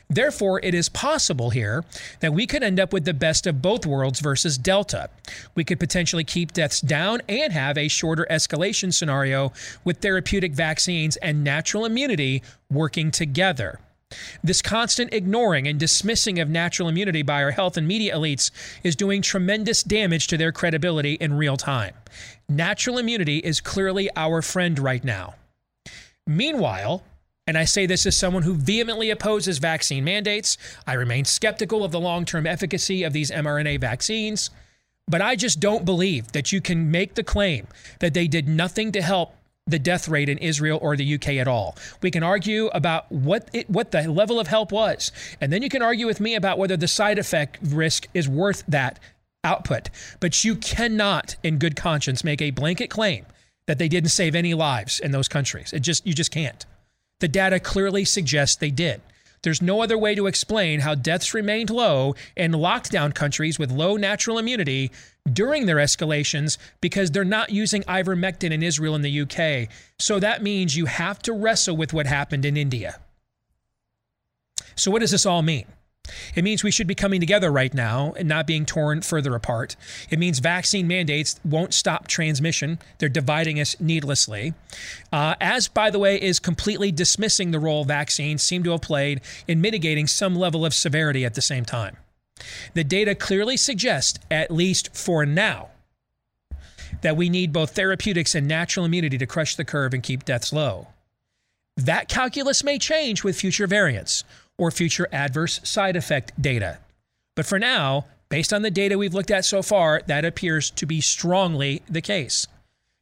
Therefore, it is possible here that we could end up with the best of both worlds versus Delta. We could potentially keep deaths down and have a shorter escalation scenario with therapeutic vaccines and natural immunity working together. This constant ignoring and dismissing of natural immunity by our health and media elites is doing tremendous damage to their credibility in real time. Natural immunity is clearly our friend right now. Meanwhile, and I say this as someone who vehemently opposes vaccine mandates. I remain skeptical of the long term efficacy of these mRNA vaccines. But I just don't believe that you can make the claim that they did nothing to help the death rate in Israel or the UK at all. We can argue about what it, what the level of help was, and then you can argue with me about whether the side effect risk is worth that output. But you cannot, in good conscience, make a blanket claim that they didn't save any lives in those countries. It just you just can't. The data clearly suggests they did. There's no other way to explain how deaths remained low in lockdown countries with low natural immunity during their escalations because they're not using ivermectin in Israel and the UK. So that means you have to wrestle with what happened in India. So, what does this all mean? It means we should be coming together right now and not being torn further apart. It means vaccine mandates won't stop transmission. They're dividing us needlessly. Uh, as, by the way, is completely dismissing the role vaccines seem to have played in mitigating some level of severity at the same time. The data clearly suggest, at least for now, that we need both therapeutics and natural immunity to crush the curve and keep deaths low. That calculus may change with future variants or future adverse side effect data. But for now, based on the data we've looked at so far, that appears to be strongly the case.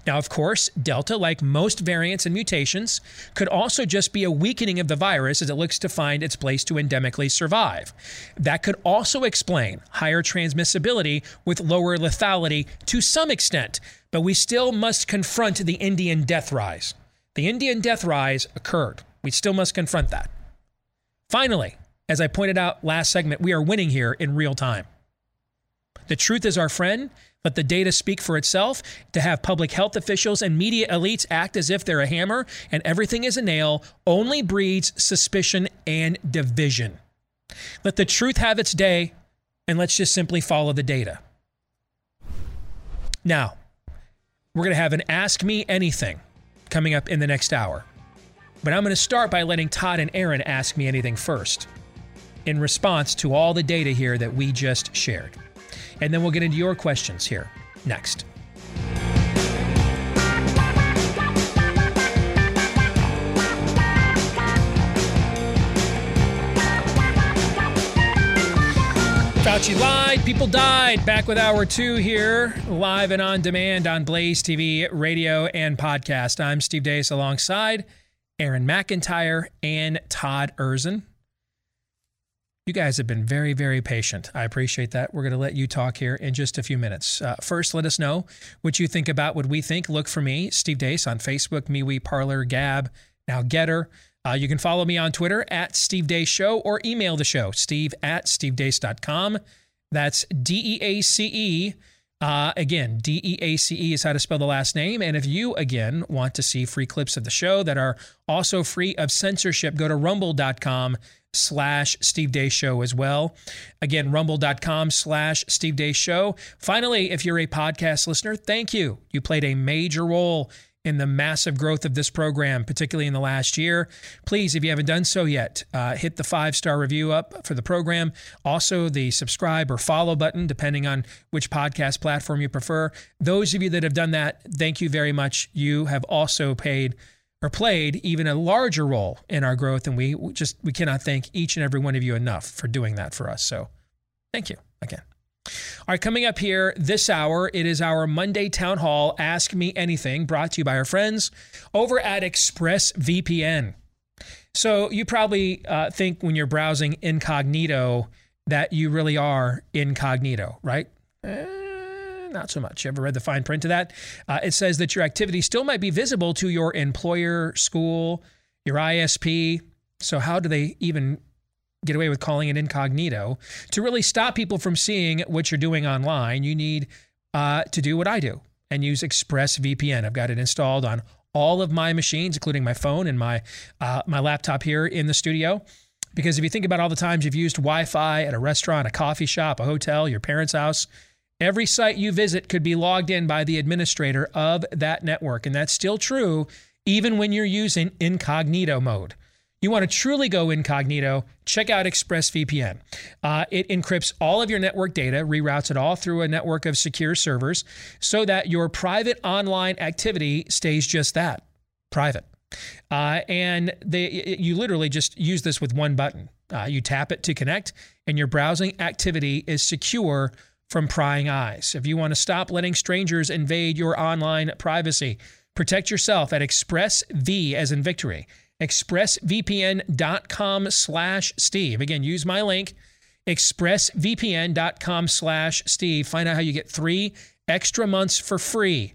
Now, of course, Delta, like most variants and mutations, could also just be a weakening of the virus as it looks to find its place to endemically survive. That could also explain higher transmissibility with lower lethality to some extent, but we still must confront the Indian death rise. The Indian death rise occurred. We still must confront that. Finally, as I pointed out last segment, we are winning here in real time. The truth is our friend. Let the data speak for itself. To have public health officials and media elites act as if they're a hammer and everything is a nail only breeds suspicion and division. Let the truth have its day, and let's just simply follow the data. Now, we're going to have an Ask Me Anything coming up in the next hour. But I'm going to start by letting Todd and Aaron ask me anything first in response to all the data here that we just shared. And then we'll get into your questions here next. Fauci lied, people died. Back with hour two here, live and on demand on Blaze TV, radio, and podcast. I'm Steve Deace alongside Aaron McIntyre and Todd Erzen. You guys have been very, very patient. I appreciate that. We're going to let you talk here in just a few minutes. Uh, first, let us know what you think about what we think. Look for me, Steve Deace, on Facebook, MeWe, Parler, Gab, now Gettr. Uh, you can follow me on Twitter at Steve Deace Show or email the show, steve at stevedeace.com. That's D E A C E. Uh, again, D E A C E is how to spell the last name. And if you, again, want to see free clips of the show that are also free of censorship, go to rumble.com slash Steve Deace Show as well. Again, rumble.com slash Steve Deace Show. Finally, if you're a podcast listener, thank you. You played a major role in the massive growth of this program, particularly in the last year. Please, if you haven't done so yet, uh, hit the five star review up for the program. Also, the subscribe or follow button, depending on which podcast platform you prefer. Those of you that have done that, thank you very much. You have also paid or played even a larger role in our growth, and we just we cannot thank each and every one of you enough for doing that for us. So, thank you again. All right, coming up here this hour, it is our Monday Town Hall Ask Me Anything brought to you by our friends over at ExpressVPN. So, you probably uh, think when you're browsing incognito that you really are incognito, right? Eh, not so much. You ever read the fine print of that? Uh, it says that your activity still might be visible to your employer, school, your ISP. So, how do they even get away with calling it incognito. To really stop people from seeing what you're doing online, you need uh, to do what I do and use ExpressVPN. I've got it installed on all of my machines, including my phone and my uh, my laptop here in the studio. Because if you think about all the times you've used Wi-Fi at a restaurant, a coffee shop, a hotel, your parents' house, every site you visit could be logged in by the administrator of that network, and that's still true even when you're using incognito mode you want to truly go incognito, check out ExpressVPN. Uh, it encrypts all of your network data, reroutes it all through a network of secure servers so that your private online activity stays just that private. Uh, and they, you literally just use this with one button. Uh, you tap it to connect, and your browsing activity is secure from prying eyes. If you want to stop letting strangers invade your online privacy, protect yourself at ExpressV as in victory. ExpressVPN.com slash Steve. Again, use my link, ExpressVPN.com slash Steve. Find out how you get three extra months for free.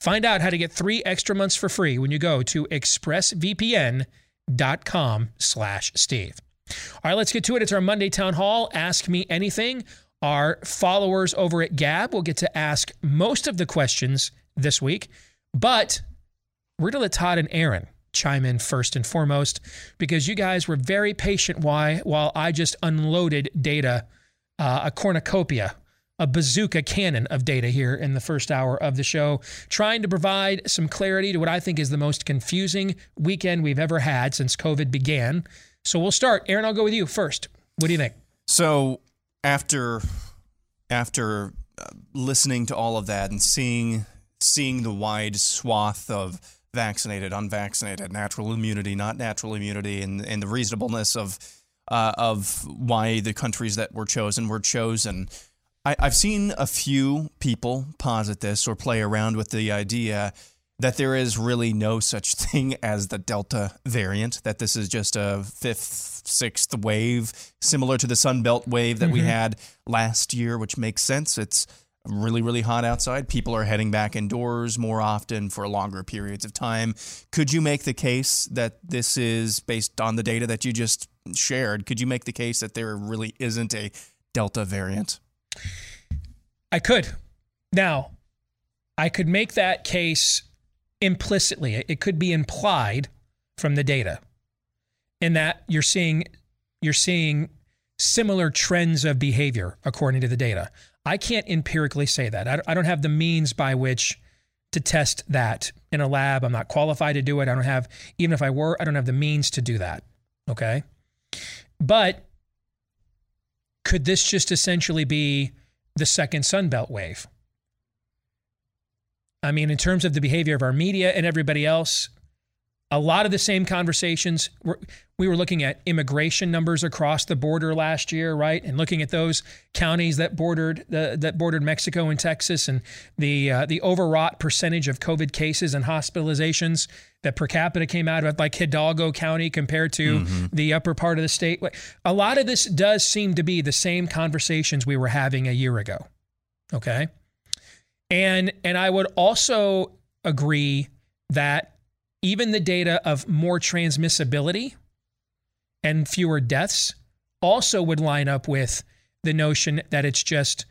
Find out how to get three extra months for free when you go to expressvpn.com slash Steve. All right, let's get to it. It's our Monday Town Hall. Ask me anything. Our followers over at Gab will get to ask most of the questions this week, but we're going to let Todd and Aaron chime in first and foremost because you guys were very patient why while I just unloaded data, uh, a cornucopia, a bazooka cannon of data here in the first hour of the show, trying to provide some clarity to what I think is the most confusing weekend we've ever had since COVID began. So we'll start. Aaron, I'll go with you first. What do you think? So after after uh, listening to all of that and seeing seeing the wide swath of vaccinated, unvaccinated, natural immunity, not natural immunity, and, and the reasonableness of uh, of why the countries that were chosen were chosen. I, I've seen a few people posit this or play around with the idea that there is really no such thing as the Delta variant, that this is just a fifth, sixth wave, similar to the Sun Belt wave that we Mhm. had last year, which makes sense. It's really, really hot outside. People are heading back indoors more often for longer periods of time. Could you make the case that this is based on the data that you just shared? Could you make the case that there really isn't a Delta variant? I could. Now, I could make that case implicitly. It could be implied from the data in that you're seeing you're seeing similar trends of behavior according to the data. I can't empirically say that. I don't have the means by which to test that in a lab. I'm not qualified to do it. I don't have even if I were, I don't have the means to do that. Okay? But could this just essentially be the second Sunbelt wave? I mean, in terms of the behavior of our media and everybody else, a lot of the same conversations. We're, we were looking at immigration numbers across the border last year, right? And looking at those counties that bordered the, that bordered Mexico and Texas, and the uh, the overwrought percentage of COVID cases and hospitalizations that per capita came out of like Hidalgo County compared to the upper part of the state. A lot of this does seem to be the same conversations we were having a year ago. Okay. And and I would also agree that even the data of more transmissibility and fewer deaths also would line up with the notion that it's just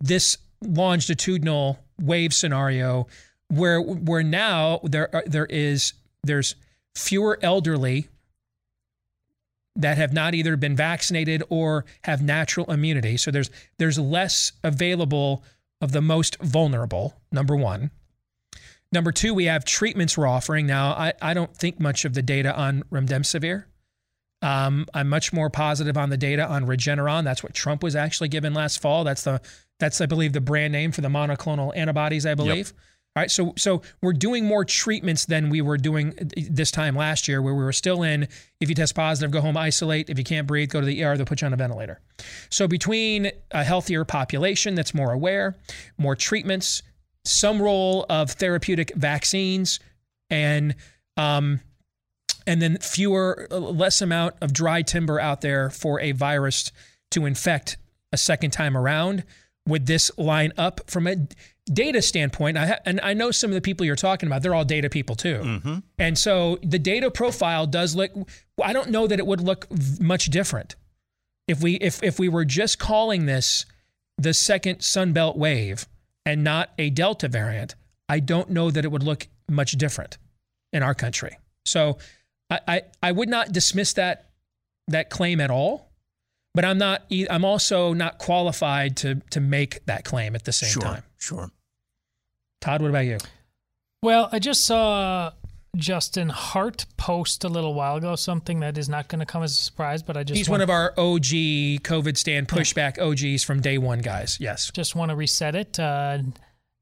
this longitudinal wave scenario where where now there there is there's fewer elderly that have not either been vaccinated or have natural immunity. So there's there's less available of the most vulnerable, number 1. Number 2, we have treatments we're offering. Now, I, I don't think much of the data on remdesivir. Um, I'm much more positive on the data on Regeneron. That's what Trump was actually given last fall. That's the that's I believe the brand name for the monoclonal antibodies. I believe. All right, so so we're doing more treatments than we were doing this time last year, where we were still in. If you test positive, go home, isolate. If you can't breathe, go to the ER. They'll put you on a ventilator. So between a healthier population that's more aware, more treatments, some role of therapeutic vaccines, and um, and then fewer, less amount of dry timber out there for a virus to infect a second time around. Would this line up from a data standpoint? I ha- and I know some of the people you're talking about; they're all data people too. And so the data profile does look. I don't know that it would look much different if we if if we were just calling this the second Sunbelt wave and not a Delta variant. I don't know that it would look much different in our country. So I, I, I would not dismiss that that claim at all, but I'm not. e- I'm also not qualified to to make that claim at the same Sure, time. Sure. Todd, what about you? Well, I just saw Justin Hart post a little while ago something that is not going to come as a surprise, but I just He's want- one of our OG COVID Stan pushback OGs from day one, guys. Yes. Just want to reset it. Uh,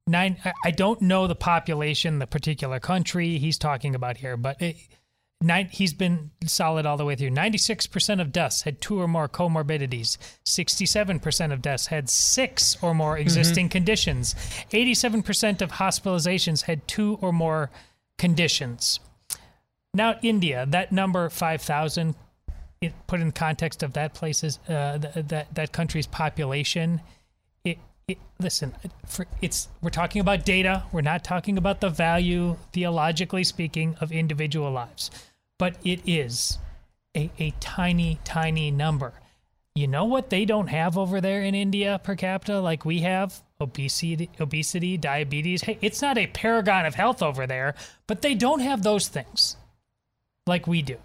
nine. I- don't know the population, the particular country he's talking about here, but it, Nine, he's been solid all the way through. 96% of deaths had two or more comorbidities. 67% of deaths had six or more existing conditions. 87% of hospitalizations had two or more conditions. Now, India, that number 5,000, it put in context of that place's uh, th- that that country's population. It, it listen, for, it's we're talking about data. We're not talking about the value, theologically speaking, of individual lives, but it is a, a tiny, tiny number. You know what they don't have over there in India per capita, like we have obesity, obesity, diabetes. Hey, it's not a paragon of health over there, but they don't have those things like we do.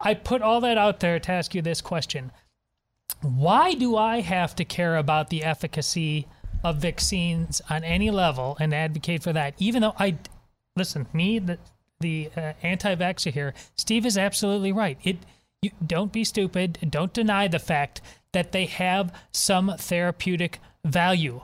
I put all that out there to ask you this question. Why do I have to care about the efficacy of vaccines on any level and advocate for that? Even though I, listen, me, the, the uh, anti vaxxer here, Steve is absolutely right. It, you, don't be stupid. Don't deny the fact that they have some therapeutic value.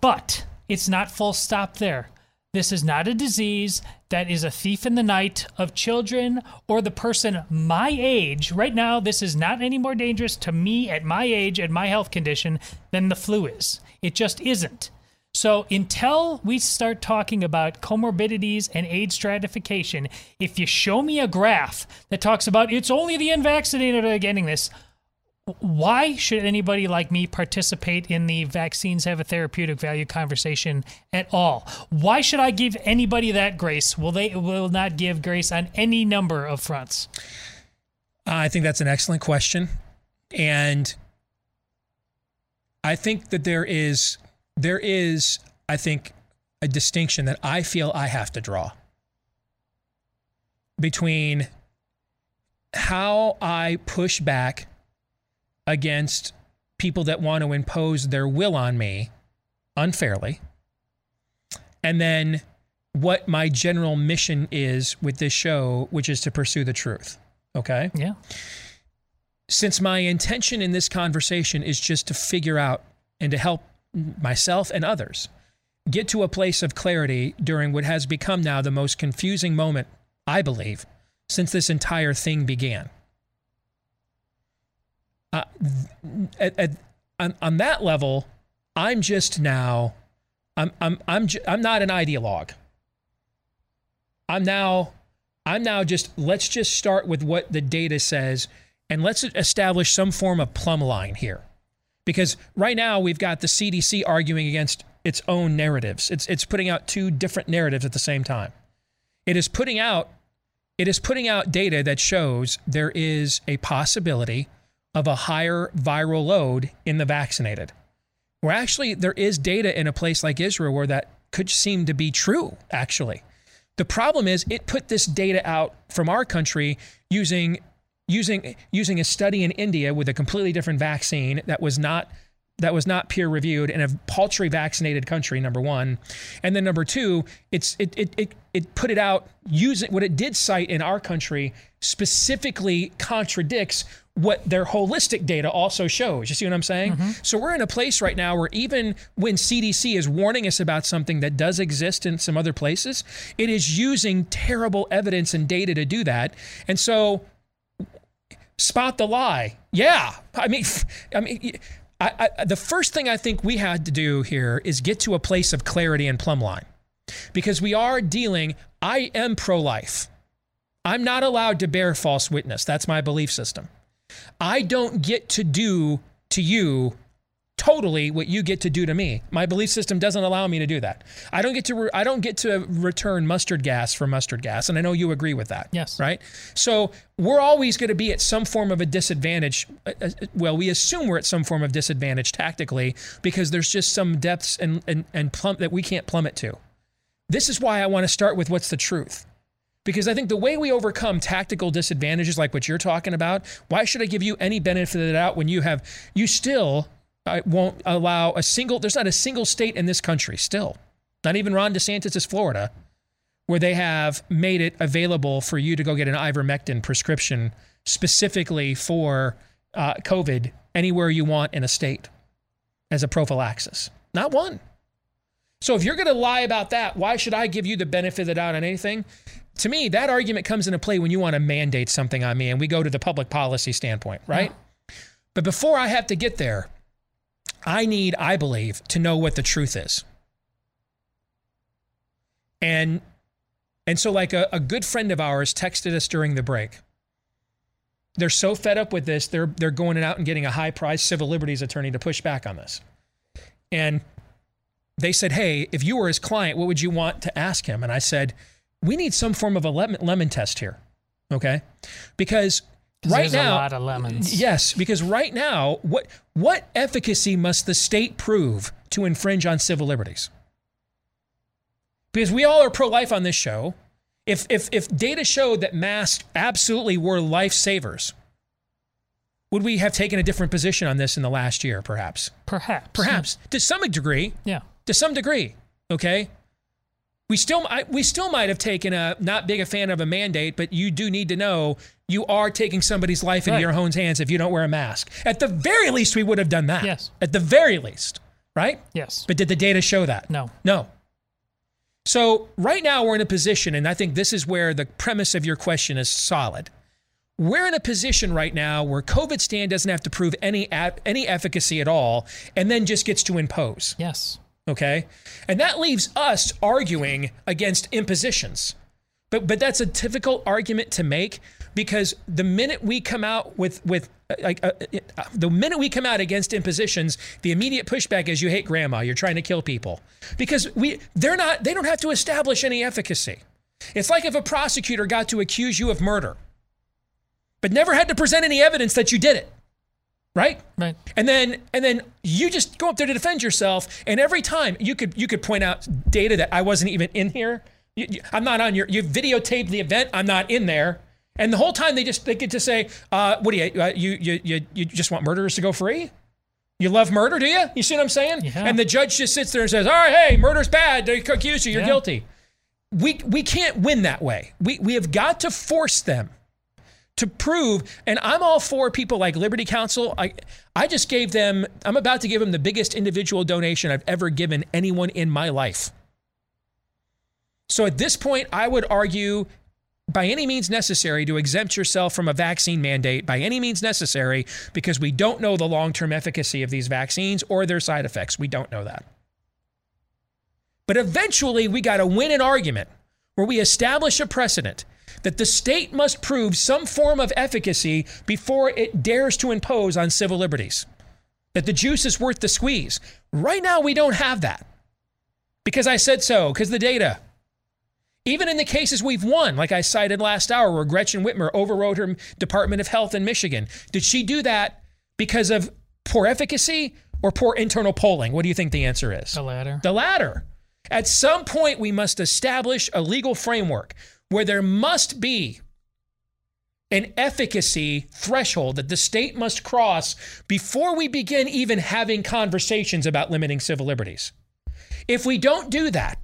But it's not full stop there. This is not a disease that is a thief in the night of children or the person my age. Right now, this is not any more dangerous to me at my age and my health condition than the flu is. It just isn't. So, until we start talking about comorbidities and age stratification, if you show me a graph that talks about it's only the unvaccinated that are getting this, why should anybody like me participate in the vaccines have a therapeutic value conversation at all? Why should I give anybody that grace? Will they will not give grace on any number of fronts? I think that's an excellent question. And I think that there is there is I think a distinction that I feel I have to draw between how I push back against people that want to impose their will on me unfairly. And then what my general mission is with this show, which is to pursue the truth. Okay? Yeah. Since my intention in this conversation is just to figure out and to help myself and others get to a place of clarity during what has become now the most confusing moment, I believe, since this entire thing began uh, at, at, on, on that level, I'm just now, I'm, I'm, I'm, I'm not an ideologue. I'm now, I'm now just, let's just start with what the data says and let's establish some form of plumb line here. Because right now we've got the CDC arguing against its own narratives. It's, it's putting out two different narratives at the same time. It is putting out, it is putting out data that shows there is a possibility of a higher viral load in the vaccinated. Where actually there is data in a place like Israel where that could seem to be true, actually. The problem is it put this data out from our country using using using a study in India with a completely different vaccine that was not that was not peer reviewed in a paltry vaccinated country number one and then number two it's it it it, it put it out using what it did cite in our country specifically contradicts what their holistic data also shows. You see what I'm saying? Mm-hmm. So we're in a place right now where even when CDC is warning us about something that does exist in some other places, it is using terrible evidence and data to do that. And so spot the lie. Yeah. I mean I mean I, I, the first thing I think we had to do here is get to a place of clarity and plumb line. Because we are dealing I am pro-life. I'm not allowed to bear false witness. That's my belief system. I don't get to do to you totally what you get to do to me. My belief system doesn't allow me to do that. I don't get to re- I don't get to return mustard gas for mustard gas, and I know you agree with that. Yes. Right. So we're always going to be at some form of a disadvantage. Uh, uh, well, we assume we're at some form of disadvantage tactically because there's just some depths and and and plumb that we can't plummet to. This is why I want to start with what's the truth. Because I think the way we overcome tactical disadvantages like what you're talking about, why should I give you any benefit of the doubt when you have, you still uh, won't allow a single, there's not a single state in this country still, not even Ron DeSantis' Florida, where they have made it available for you to go get an ivermectin prescription specifically for uh, COVID anywhere you want in a state as a prophylaxis. Not one. So if you're going to lie about that, why should I give you the benefit of the doubt on anything? To me, that argument comes into play when you want to mandate something on me and we go to the public policy standpoint, right? But before I have to get there, I need, I believe, to know what the truth is. And and so like a, a good friend of ours texted us during the break. They're so fed up with this, they're they're going out and getting a high priced civil liberties attorney to push back on this. And they said, Hey, if you were his client, what would you want to ask him? And I said, We need some form of a lemon, lemon test here. Okay. Because right there's now, a lot of lemons. Yes, because right now, what what efficacy must the state prove to infringe on civil liberties? Because we all are pro-life on this show. If if if data showed that masks absolutely were lifesavers, would we have taken a different position on this in the last year? Perhaps. Perhaps. Perhaps to some degree. Yeah. To some degree. Okay. We still I, we still might have taken a not big a fan of a mandate, but you do need to know you are taking somebody's life into your own hands if you don't wear a mask. At the very least, we would have done that. Yes. At the very least, right? Yes. But did the data show that? No. No. So right now we're in a position, and I think this is where the premise of your question is solid. We're in a position right now where COVID Stan doesn't have to prove any any efficacy at all, and then just gets to impose. Yes. Okay, and that leaves us arguing against impositions. But but that's a difficult argument to make because the minute we come out with with uh, like uh, uh, the minute we come out against impositions, the immediate pushback is you hate grandma, you're trying to kill people because we they're not they don't have to establish any efficacy. It's like if a prosecutor got to accuse you of murder, but never had to present any evidence that you did it right? Right. And then and then you just go up there to defend yourself, and every time you could you could point out data that I wasn't even in here. You, you- I'm not on your. You videotaped the event. I'm not in there. And the whole time they just they get to say, uh, "What do you, uh, you you you you just want murderers to go free? You love murder, do you? You see what I'm saying?" Yeah. And the judge just sits there and says, "All right, hey, murder's bad. They accuse you. You're Yeah. guilty." We we can't win that way. We we have got to force them to prove and i'm all for people like liberty counsel. I i just gave them i'm about to give them the biggest individual donation i've ever given anyone in my life. So at this point i would argue by any means necessary to exempt yourself from a vaccine mandate by any means necessary because we don't know the long-term efficacy of these vaccines or their side effects. We don't know that. But eventually we got to win an argument where we establish a precedent that the state must prove some form of efficacy before it dares to impose on civil liberties. That the juice is worth the squeeze. Right now, we don't have that. Because I said so, because the data. Even in the cases we've won, like I cited last hour, where Gretchen Whitmer overrode her Department of Health in Michigan, did she do that because of poor efficacy or poor internal polling? What do you think the answer is? The latter. The latter. At some point, we must establish a legal framework where there must be an efficacy threshold that the state must cross before we begin even having conversations about limiting civil liberties. If we don't do that,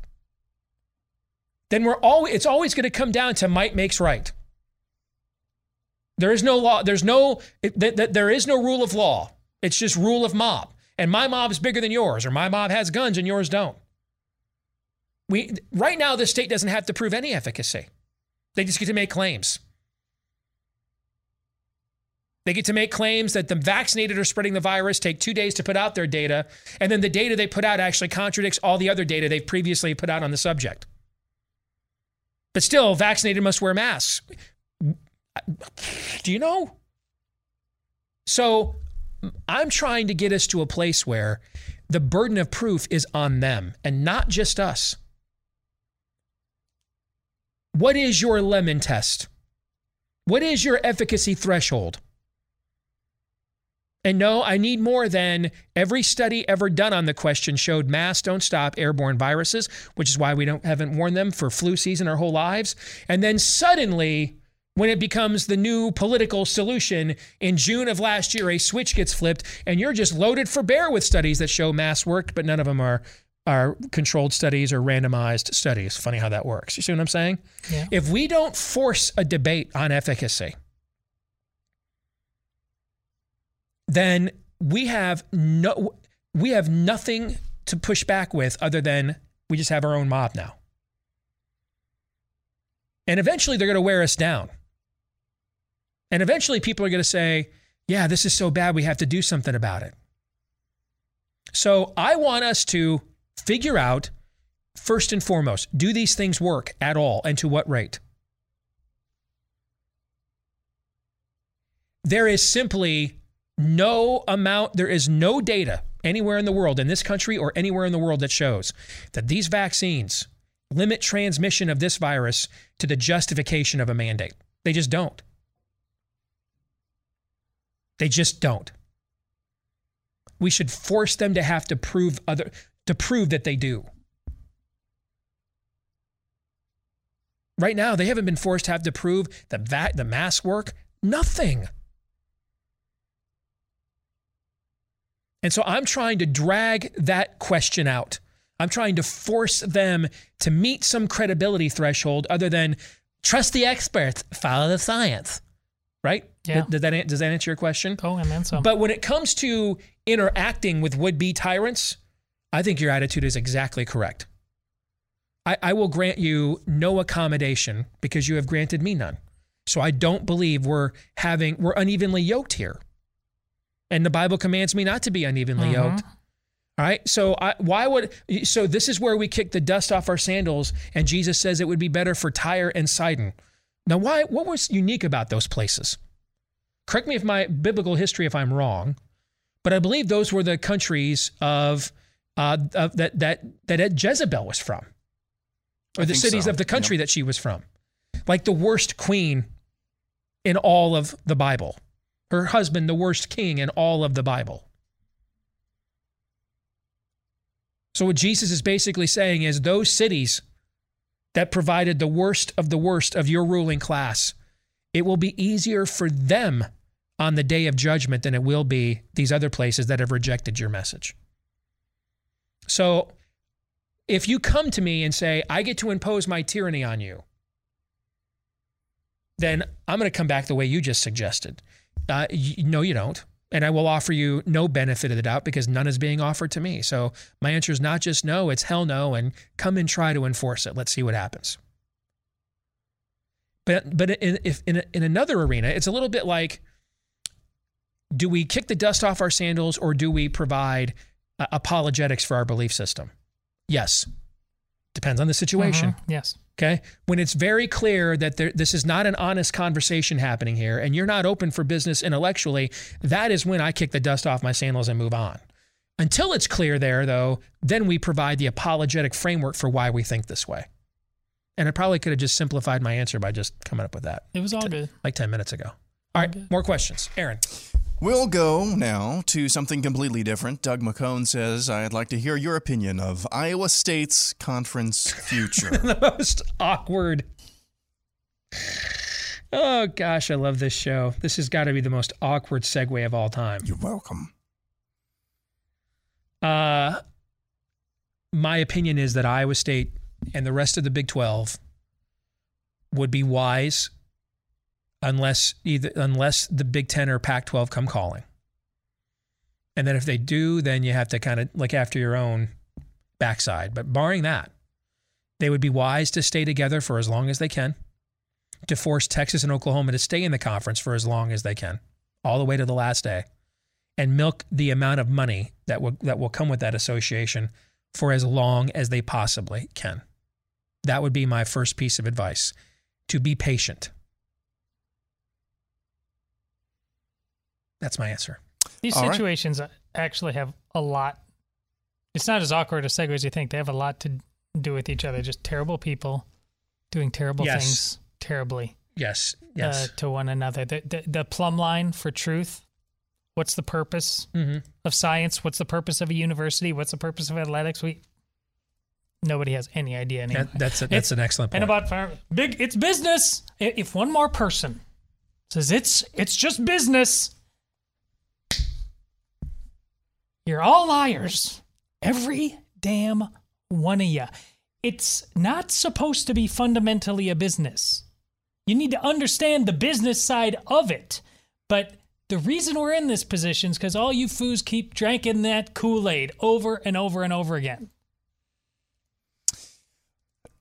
then we're always, it's always going to come down to might makes right. There is no law, there's no, th- th- there is no rule of law. It's just rule of mob. And my mob is bigger than yours, or my mob has guns and yours don't. We right now the state doesn't have to prove any efficacy. They just get to make claims. They get to make claims that the vaccinated are spreading the virus, take two days to put out their data, and then the data they put out actually contradicts all the other data they've previously put out on the subject. But still, vaccinated must wear masks. Do you know? So I'm trying to get us to a place where the burden of proof is on them and not just us. What is your lemon test? What is your efficacy threshold? And no, I need more than every study ever done on the question showed masks don't stop airborne viruses, which is why we don't haven't worn them for flu season our whole lives. And then suddenly, when it becomes the new political solution in June of last year, a switch gets flipped, and you're just loaded for bear with studies that show masks worked, but none of them are are controlled studies or randomized studies. Funny how that works. You see what I'm saying? Yeah. If we don't force a debate on efficacy, then we have no we have nothing to push back with other than we just have our own mob now. And eventually they're going to wear us down. And eventually people are going to say, yeah, this is so bad, we have to do something about it. So I want us to figure out, first and foremost, do these things work at all and to what rate? There is simply no amount, there is no data anywhere in the world, in this country or anywhere in the world, that shows that these vaccines limit transmission of this virus to the justification of a mandate. They just don't. They just don't. We should force them to have to prove other to prove that they do. Right now, they haven't been forced to have to prove that va- the mask work. Nothing. And so I'm trying to drag that question out. I'm trying to force them to meet some credibility threshold other than trust the experts, follow the science. Right? Yeah. Does that, does that answer your question? Oh, and then some. But when it comes to interacting with would be tyrants, I think your attitude is exactly correct. I, I will grant you no accommodation because you have granted me none. So I don't believe we're having, we're unevenly yoked here. And the Bible commands me not to be unevenly Mhm. yoked. All right. So I, why would so this is where we kick the dust off our sandals, and Jesus says it would be better for Tyre and Sidon. Now, why? What was unique about those places? Correct me if my biblical history if I'm wrong, but I believe those were the countries of, uh, of that that that Jezebel was from, or I the cities so. of the country that she was from, like the worst queen in all of the Bible. Her husband, the worst king in all of the Bible. So, what Jesus is basically saying is those cities that provided the worst of the worst of your ruling class, it will be easier for them on the day of judgment than it will be these other places that have rejected your message. So, if you come to me and say, I get to impose my tyranny on you, then I'm going to come back the way you just suggested. Uh, no, you don't. And I will offer you no benefit of the doubt because none is being offered to me. So my answer is not just no, it's hell no, and come and try to enforce it. Let's see what happens. But but in, if in, in another arena, it's a little bit like do we kick the dust off our sandals or do we provide uh, apologetics for our belief system? Yes. Depends on the situation. Mhm. Yes. Okay. When it's very clear that there, this is not an honest conversation happening here and you're not open for business intellectually, that is when I kick the dust off my sandals and move on. Until it's clear there, though, then we provide the apologetic framework for why we think this way. And I probably could have just simplified my answer by just coming up with that. It was all t- good. Like 10 minutes ago. All right. More questions. Aaron. We'll go now to something completely different. Doug McCone says, I'd like to hear your opinion of Iowa State's conference future. the most awkward. Oh gosh, I love this show. This has got to be the most awkward segue of all time. You're welcome. Uh, my opinion is that Iowa State and the rest of the Big 12 would be wise unless either unless the Big 10 or Pac 12 come calling. And then if they do, then you have to kind of look after your own backside. But barring that, they would be wise to stay together for as long as they can, to force Texas and Oklahoma to stay in the conference for as long as they can, all the way to the last day, and milk the amount of money that will that will come with that association for as long as they possibly can. That would be my first piece of advice: to be patient. That's my answer. These All right. situations actually have a lot. It's not as awkward a segue as you think. They have a lot to do with each other. Just terrible people doing terrible Yes. things terribly Yes. Yes. uh, to one another. The, the, the plumb line for truth. What's the purpose Mhm. of science? What's the purpose of a university? What's the purpose of athletics? We nobody has any idea anymore. That- that's a- that's an excellent And point. about fire, big, it's business. If one more person says it's it's just business, you're all liars. Every damn one of you. It's not supposed to be fundamentally a business. You need to understand the business side of it. But the reason we're in this position is because all you foos keep drinking that Kool Aid over and over and over again.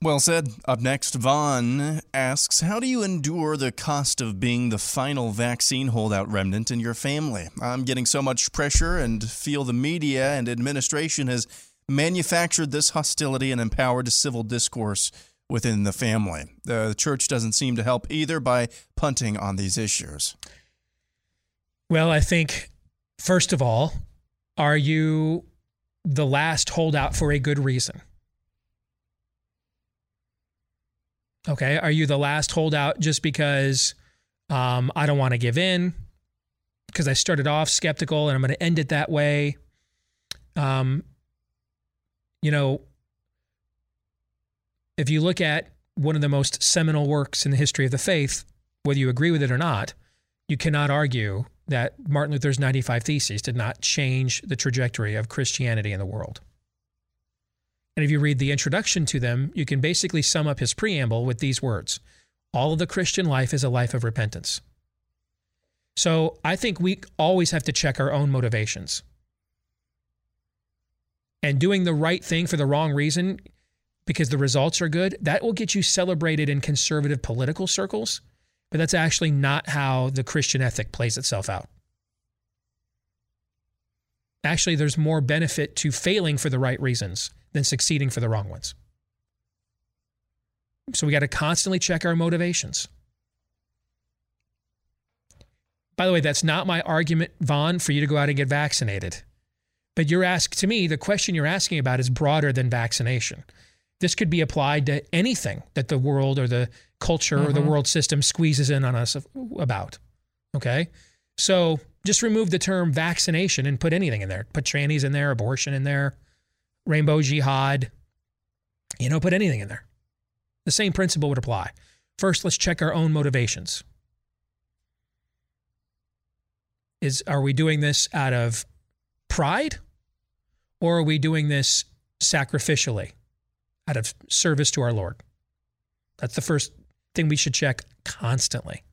Well said. Up next, Vaughn asks How do you endure the cost of being the final vaccine holdout remnant in your family? I'm getting so much pressure and feel the media and administration has manufactured this hostility and empowered civil discourse within the family. The church doesn't seem to help either by punting on these issues. Well, I think, first of all, are you the last holdout for a good reason? Okay. Are you the last holdout just because um, I don't want to give in? Because I started off skeptical and I'm going to end it that way. Um, you know, if you look at one of the most seminal works in the history of the faith, whether you agree with it or not, you cannot argue that Martin Luther's 95 Theses did not change the trajectory of Christianity in the world. And if you read the introduction to them, you can basically sum up his preamble with these words All of the Christian life is a life of repentance. So I think we always have to check our own motivations. And doing the right thing for the wrong reason because the results are good, that will get you celebrated in conservative political circles. But that's actually not how the Christian ethic plays itself out. Actually, there's more benefit to failing for the right reasons than succeeding for the wrong ones. So we got to constantly check our motivations. By the way, that's not my argument, Vaughn, for you to go out and get vaccinated. But you're asked to me, the question you're asking about is broader than vaccination. This could be applied to anything that the world or the culture mm-hmm. or the mm-hmm. world system squeezes in on us about. Okay? So just remove the term vaccination and put anything in there. Put trannies in there, abortion in there, rainbow jihad, you know, put anything in there. The same principle would apply. First, let's check our own motivations. Is are we doing this out of pride or are we doing this sacrificially out of service to our Lord? That's the first thing we should check constantly.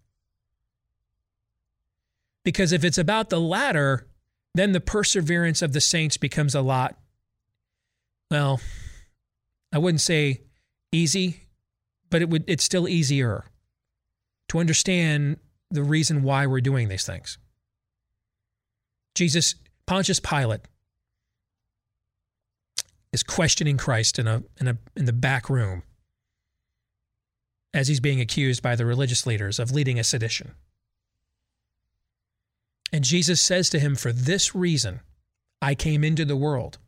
Because if it's about the latter, then the perseverance of the saints becomes a lot well, I wouldn't say easy, but it would it's still easier to understand the reason why we're doing these things. Jesus, Pontius Pilate is questioning Christ in a in a in the back room as he's being accused by the religious leaders of leading a sedition. And Jesus says to him, For this reason I came into the world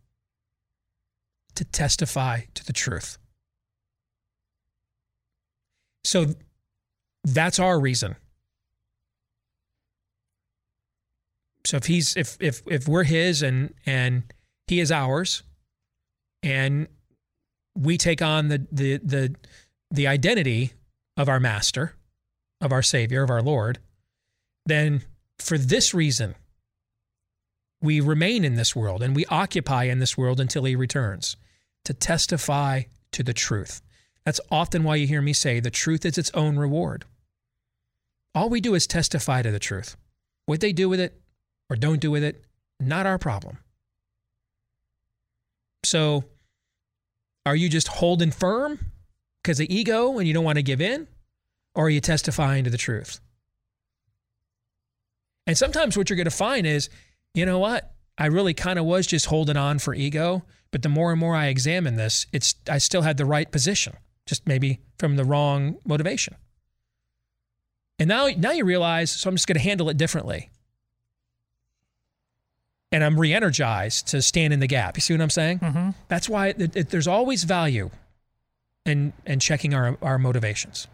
to testify to the truth. So that's our reason. So if he's if if if we're his and and he is ours and we take on the the the the identity of our master, of our savior, of our lord, then for this reason we remain in this world and we occupy in this world until he returns to testify to the truth. That's often why you hear me say the truth is its own reward. All we do is testify to the truth. What they do with it or don't do with it, not our problem. So, are you just holding firm because of ego and you don't want to give in? Or are you testifying to the truth? And sometimes what you're going to find is, you know what? I really kind of was just holding on for ego. But the more and more I examine this, it's I still had the right position, just maybe from the wrong motivation. And now, now you realize, so I'm just going to handle it differently. And I'm re energized to stand in the gap. You see what I'm saying? Mm-hmm. That's why it, it, there's always value in, in checking our, our motivations.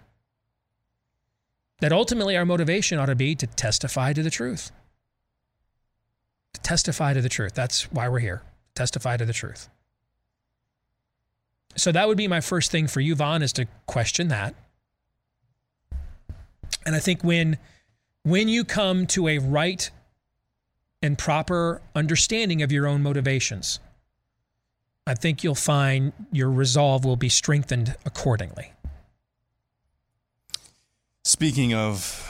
That ultimately our motivation ought to be to testify to the truth. To testify to the truth. That's why we're here testify to the truth. So that would be my first thing for you, Vaughn, is to question that. And I think when when you come to a right and proper understanding of your own motivations, I think you'll find your resolve will be strengthened accordingly. Speaking of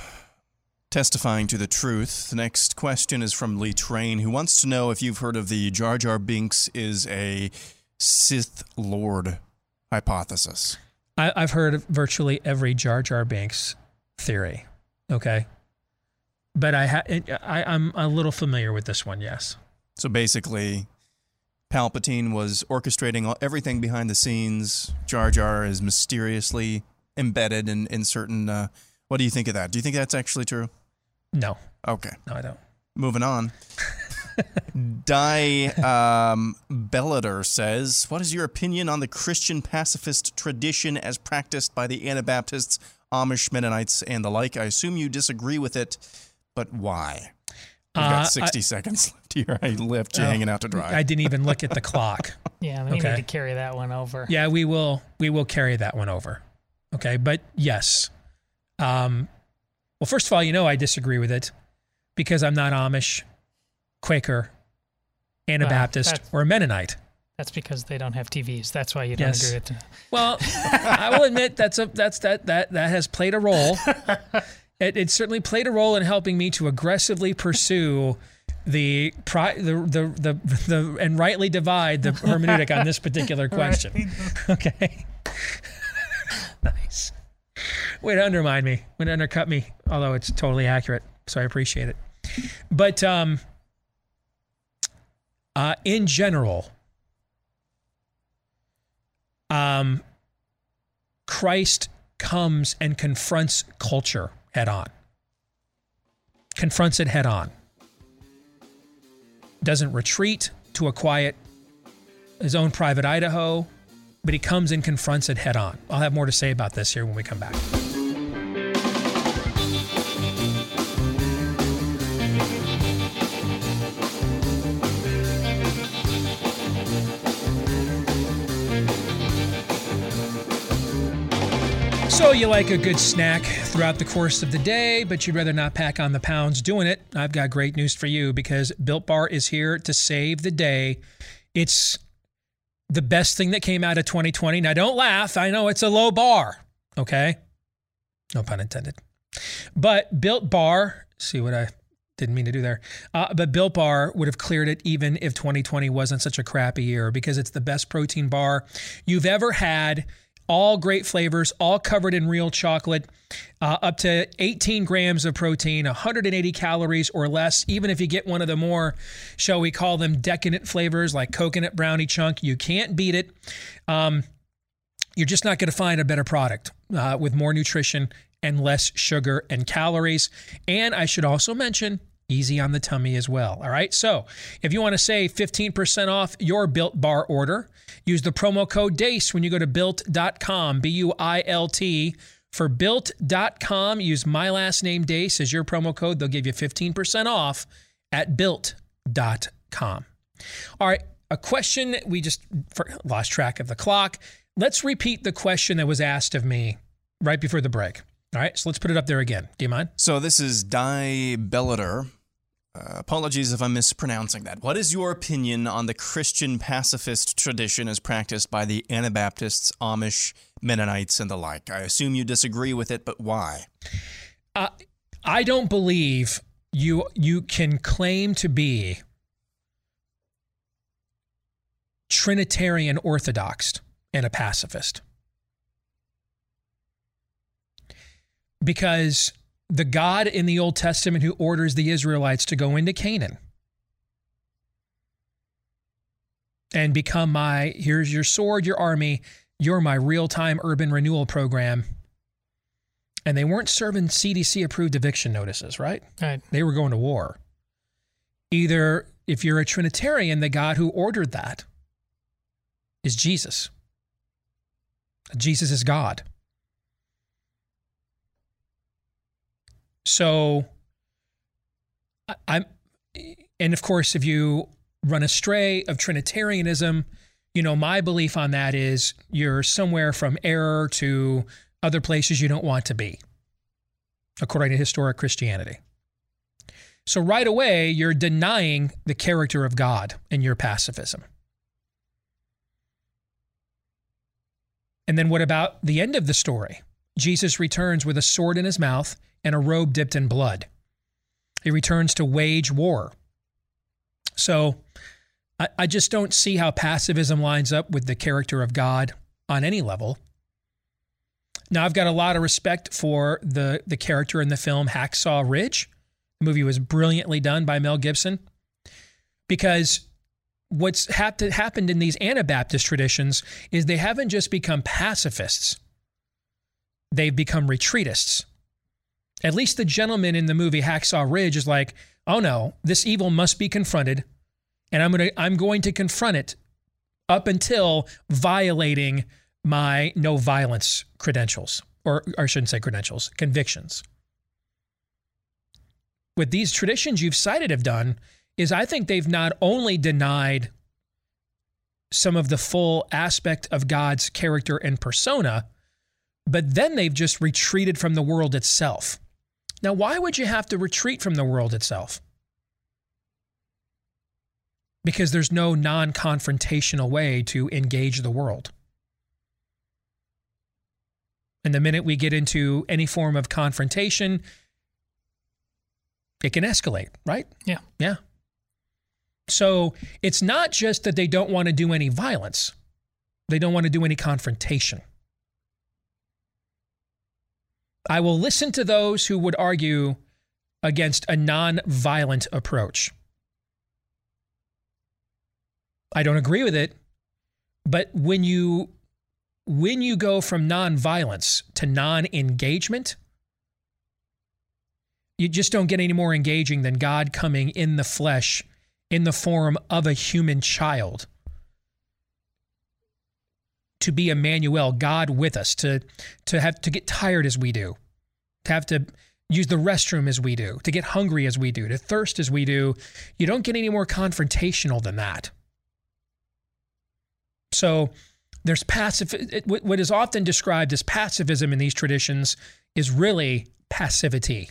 testifying to the truth. The next question is from Lee Train, who wants to know if you've heard of the Jar Jar Binks is a Sith Lord hypothesis. I, I've heard of virtually every Jar Jar Binks theory. Okay, but I, ha- I I'm a little familiar with this one. Yes. So basically, Palpatine was orchestrating everything behind the scenes. Jar Jar is mysteriously embedded in in certain. Uh, what do you think of that? Do you think that's actually true? No. Okay. No, I don't. Moving on. Di um, Bellator says, "What is your opinion on the Christian pacifist tradition as practiced by the Anabaptists, Amish, Mennonites, and the like? I assume you disagree with it, but why?" We've Uh, got I- 60 seconds left here. I left you Oh, hanging out to dry. I didn't even look at the clock. Yeah, we Okay. need to carry that one over. Yeah, we will. We will carry that one over. Okay, but yes. Um, well, first of all, you know I disagree with it because I'm not Amish, Quaker, Anabaptist, that's- or Mennonite. That's because they don't have TVs. That's why you don't Yes. agree with it. Well, I will admit that's a that's that that that has played a role. It, it certainly played a role in helping me to aggressively pursue the pri- the, the the the and rightly divide the hermeneutic on this particular question. Okay. Nice. Way to undermine me. Way to undercut me. Although it's totally accurate, so I appreciate it. But um, uh, in general, um, Christ comes and confronts culture head on. Confronts it head on. Doesn't retreat to a quiet, his own private Idaho, but he comes and confronts it head on. I'll have more to say about this here when we come back. So, you like a good snack throughout the course of the day, but you'd rather not pack on the pounds doing it? I've got great news for you because Built Bar is here to save the day. It's the best thing that came out of 2020. Now, don't laugh. I know it's a low bar, okay? No pun intended. But Built Bar, see what I didn't mean to do there. Uh, but Built Bar would have cleared it even if 2020 wasn't such a crappy year because it's the best protein bar you've ever had. All great flavors, all covered in real chocolate, uh, up to 18 grams of protein, 180 calories or less. Even if you get one of the more, shall we call them decadent flavors like coconut brownie chunk, you can't beat it. Um, you're just not going to find a better product uh, with more nutrition and less sugar and calories. And I should also mention, easy on the tummy as well. All right. So if you want to save 15% off your built bar order, use the promo code DEACE when you go to built.com, B U I L T. For built.com, use my last name DEACE as your promo code. They'll give you 15% off at built.com. All right. A question we just lost track of the clock. Let's repeat the question that was asked of me right before the break. All right, so let's put it up there again. Do you mind? So this is Di Bellator. Uh, apologies if I'm mispronouncing that. What is your opinion on the Christian pacifist tradition as practiced by the Anabaptists, Amish, Mennonites, and the like? I assume you disagree with it, but why? Uh, I don't believe you you can claim to be Trinitarian Orthodox and a pacifist. Because the God in the Old Testament who orders the Israelites to go into Canaan and become my, here's your sword, your army, you're my real time urban renewal program. And they weren't serving CDC approved eviction notices, right? Right. They were going to war. Either if you're a Trinitarian, the God who ordered that is Jesus. Jesus is God. So I'm, and of course, if you run astray of Trinitarianism, you know, my belief on that is you're somewhere from error to other places you don't want to be, according to historic Christianity. So right away, you're denying the character of God in your pacifism. And then what about the end of the story? Jesus returns with a sword in his mouth and a robe dipped in blood. He returns to wage war. So I, I just don't see how pacifism lines up with the character of God on any level. Now, I've got a lot of respect for the the character in the film Hacksaw Ridge. The movie was brilliantly done by Mel Gibson because what's hap- happened in these Anabaptist traditions is they haven't just become pacifists, they've become retreatists. At least the gentleman in the movie Hacksaw Ridge is like, oh no, this evil must be confronted, and I'm gonna I'm going to confront it up until violating my no violence credentials, or, or I shouldn't say credentials, convictions. What these traditions you've cited have done is I think they've not only denied some of the full aspect of God's character and persona, but then they've just retreated from the world itself. Now, why would you have to retreat from the world itself? Because there's no non confrontational way to engage the world. And the minute we get into any form of confrontation, it can escalate, right? Yeah. Yeah. So it's not just that they don't want to do any violence, they don't want to do any confrontation. I will listen to those who would argue against a non-violent approach. I don't agree with it, but when you when you go from non-violence to non-engagement, you just don't get any more engaging than God coming in the flesh in the form of a human child to be Emmanuel, God with us, to to have to get tired as we do, to have to use the restroom as we do, to get hungry as we do, to thirst as we do. You don't get any more confrontational than that. So there's passive what is often described as pacifism in these traditions is really passivity.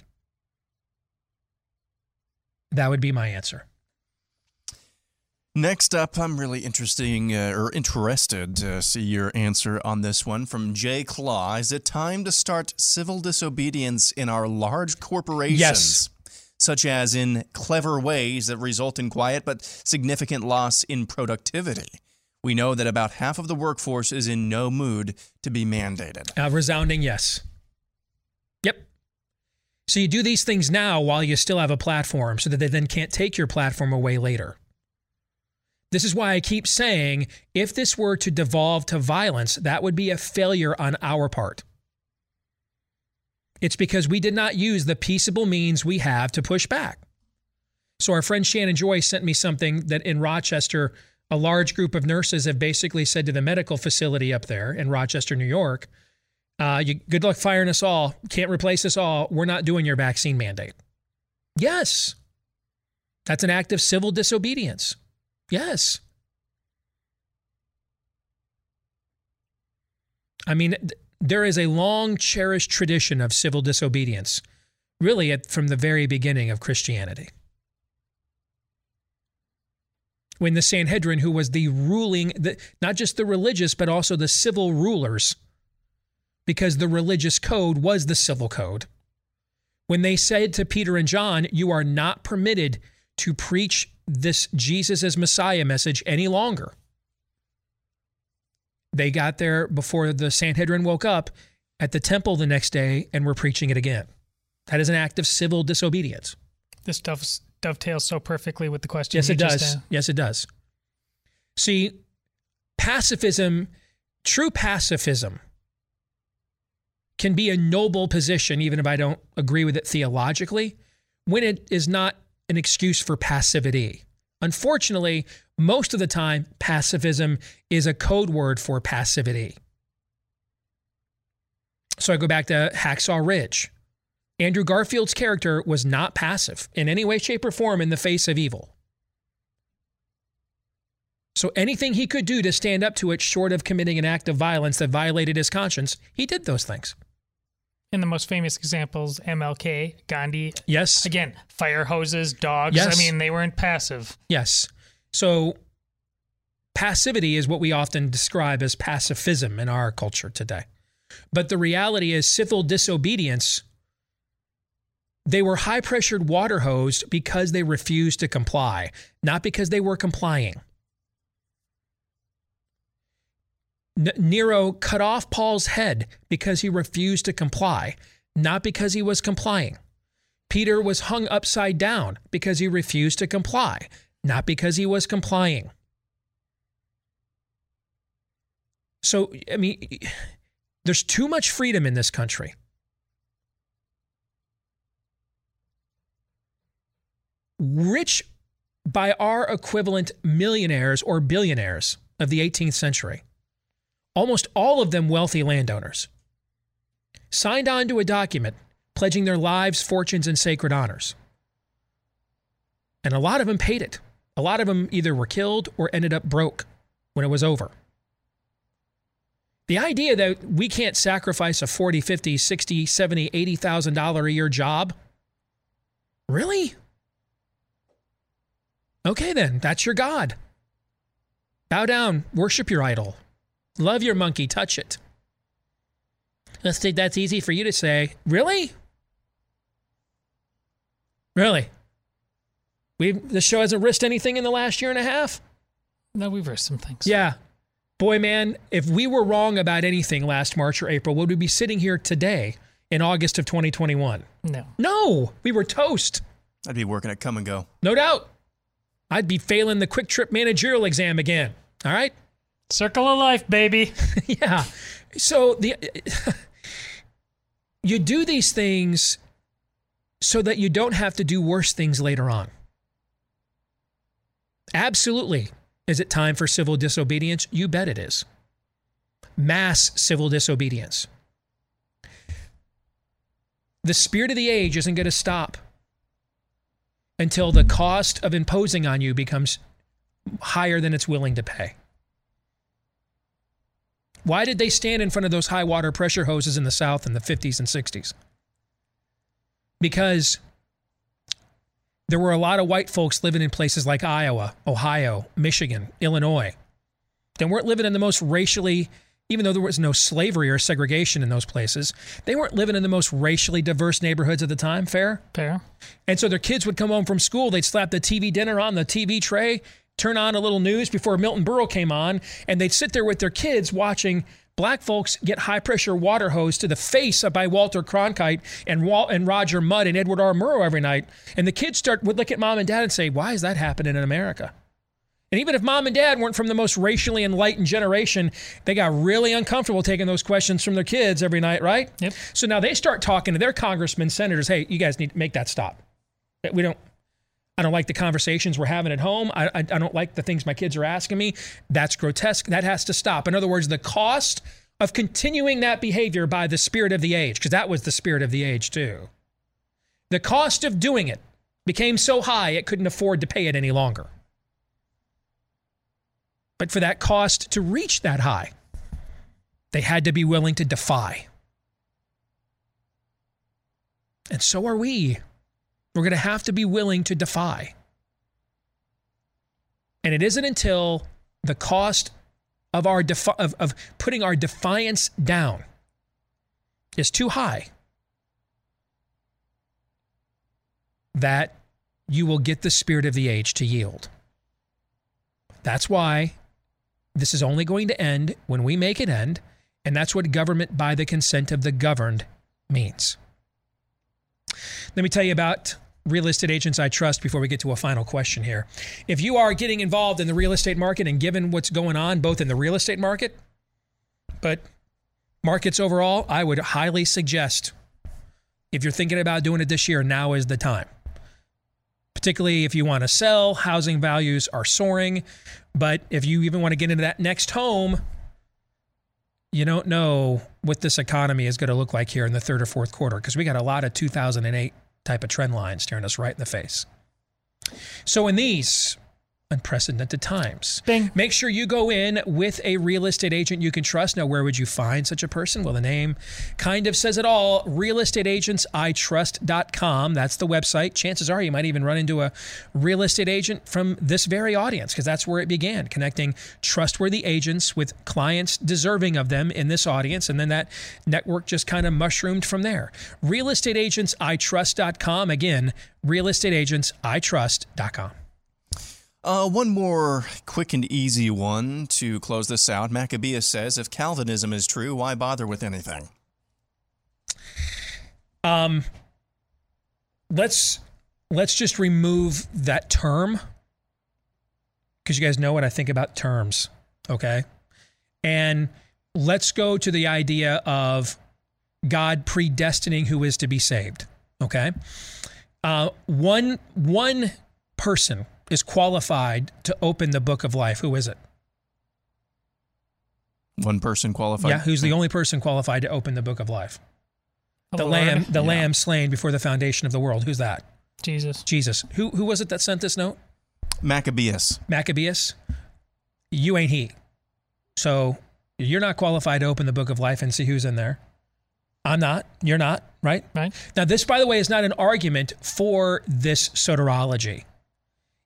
That would be my answer. Next up, I'm really interesting uh, or interested to see your answer on this one from Jay Claw. Is it time to start civil disobedience in our large corporations? Yes. Such as in clever ways that result in quiet but significant loss in productivity. We know that about half of the workforce is in no mood to be mandated. A resounding yes. Yep. So you do these things now while you still have a platform so that they then can't take your platform away later. This is why I keep saying if this were to devolve to violence, that would be a failure on our part. It's because we did not use the peaceable means we have to push back. So, our friend Shannon Joy sent me something that in Rochester, a large group of nurses have basically said to the medical facility up there in Rochester, New York, uh, you, good luck firing us all. Can't replace us all. We're not doing your vaccine mandate. Yes. That's an act of civil disobedience. Yes. I mean, there is a long cherished tradition of civil disobedience, really, at, from the very beginning of Christianity. When the Sanhedrin, who was the ruling, the, not just the religious, but also the civil rulers, because the religious code was the civil code, when they said to Peter and John, You are not permitted to preach this Jesus as Messiah message any longer. They got there before the Sanhedrin woke up at the temple the next day and were preaching it again. That is an act of civil disobedience. This dove, dovetails so perfectly with the question. Yes, it does. Just, uh, yes, it does. See, pacifism, true pacifism, can be a noble position, even if I don't agree with it theologically, when it is not an excuse for passivity. Unfortunately, most of the time, pacifism is a code word for passivity. So I go back to Hacksaw Ridge. Andrew Garfield's character was not passive in any way, shape, or form in the face of evil. So anything he could do to stand up to it, short of committing an act of violence that violated his conscience, he did those things. In the most famous examples, MLK, Gandhi. Yes. Again, fire hoses, dogs. Yes. I mean, they weren't passive. Yes. So passivity is what we often describe as pacifism in our culture today. But the reality is civil disobedience they were high pressured water hosed because they refused to comply, not because they were complying. Nero cut off Paul's head because he refused to comply, not because he was complying. Peter was hung upside down because he refused to comply, not because he was complying. So, I mean, there's too much freedom in this country. Rich, by our equivalent, millionaires or billionaires of the 18th century, almost all of them wealthy landowners, signed on to a document pledging their lives, fortunes, and sacred honors. And a lot of them paid it. A lot of them either were killed or ended up broke when it was over. The idea that we can't sacrifice a 40, 50, 60, 70, 80,000 dollar a year job? Really? Okay then, that's your god. Bow down, worship your idol. Love your monkey, touch it. Let's think that's easy for you to say. Really? Really? We the show hasn't risked anything in the last year and a half? No, we've risked some things. Yeah. Boy, man, if we were wrong about anything last March or April, would we be sitting here today in August of 2021? No. No, we were toast. I'd be working at Kum & Go. No doubt. I'd be failing the QuikTrip managerial exam again. All right? Circle of life, baby. yeah. So the you do these things so that you don't have to do worse things later on. Absolutely. Is it time for civil disobedience? You bet it is. Mass civil disobedience. The spirit of the age isn't going to stop until the cost of imposing on you becomes higher than it's willing to pay. Why did they stand in front of those high water pressure hoses in the South in the 50s and 60s? Because there were a lot of white folks living in places like Iowa, Ohio, Michigan, Illinois. They weren't living in the most racially, even though there was no slavery or segregation in those places, they weren't living in the most racially diverse neighborhoods at the time. Fair? Fair. And so their kids would come home from school, they'd slap the TV dinner on the TV tray, turn on a little news before Milton Berle came on, and they'd sit there with their kids watching black folks get high pressure water hose to the face by Walter Cronkite and Walt and Roger Mudd and Edward R. Murrow every night. And the kids start would look at mom and dad and say, Why is that happening in America? And even if mom and dad weren't from the most racially enlightened generation, they got really uncomfortable taking those questions from their kids every night, right? Yep. So now they start talking to their congressmen, senators, hey, you guys need to make that stop. We don't I don't like the conversations we're having at home. I, I, I, don't like the things my kids are asking me. That's grotesque. That has to stop. In other words, the cost of continuing that behavior by the spirit of the age, because that was the spirit of the age too. The cost of doing it became so high it couldn't afford to pay it any longer. But for that cost to reach that high, they had to be willing to defy. And so are we. We're going to have to be willing to defy. And it isn't until the cost of our defi- of, of putting our defiance down is too high that you will get the spirit of the age to yield. That's why this is only going to end when we make it end, and that's what government by the consent of the governed means. Let me tell you about real estate agents I trust before we get to a final question here. If you are getting involved in the real estate market and given what's going on both in the real estate market, but markets overall, I would highly suggest if you're thinking about doing it this year, now is the time. Particularly if you want to sell, housing values are soaring. But if you even want to get into that next home, you don't know what this economy is going to look like here in the third or fourth quarter because we got a lot of 2008 type of trend line staring us right in the face. So, in these unprecedented times, Bing. make sure you go in with a real estate agent you can trust. Now, where would you find such a person? Well, the name kind of says it all realestateagentsitrust.com. That's the website. Chances are you might even run into a real estate agent from this very audience because that's where it began, connecting trustworthy agents with clients deserving of them in this audience. And then that network just kind of mushroomed from there. Realestateagentsitrust.com. Again, realestateagentsitrust.com. Uh, one more quick and easy one to close this out. Maccabeus says, if Calvinism is true, why bother with anything? Um, let's let's just remove that term because you guys know what I think about terms, okay? And let's go to the idea of God predestining who is to be saved, okay? Uh, one one person is qualified to open the book of life. Who is it? One person qualified. Yeah, who's the only person qualified to open the book of life? The The Lord. lamb, the Yeah. lamb slain before the foundation of the world. Who's that? Jesus. Jesus. Who who was it that sent this note? Maccabeus. Maccabeus. You ain't he. So you're not qualified to open the book of life and see who's in there. I'm not. You're not, right? Right. Now, this, by the way, is not an argument for this soteriology.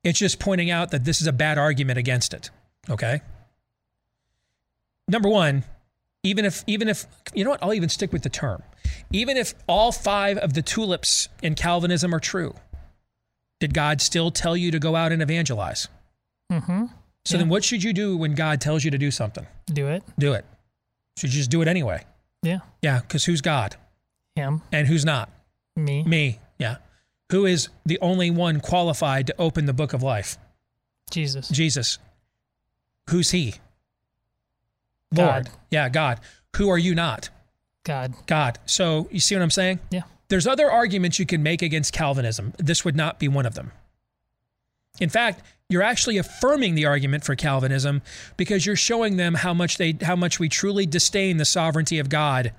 It's just pointing out that this is a bad argument against it. Okay. Number one, even if even if you know what, I'll even stick with the term. Even if all five of the tulips in Calvinism are true, did God still tell you to go out and evangelize? Mm-hmm. So then what should you do when God tells you to do something? Do it. Do it. Should you just do it anyway? Yeah. Yeah, because who's God? Him. And who's not? Me. Me. Yeah. Who is the only one qualified to open the book of life? Jesus. Jesus. Who's he? God. Lord. Yeah, God. Who are you not? God. God. So you see what I'm saying? Yeah. There's other arguments you can make against Calvinism. This would not be one of them. In fact, you're actually affirming the argument for Calvinism because you're showing them how much they how much we truly disdain the sovereignty of God.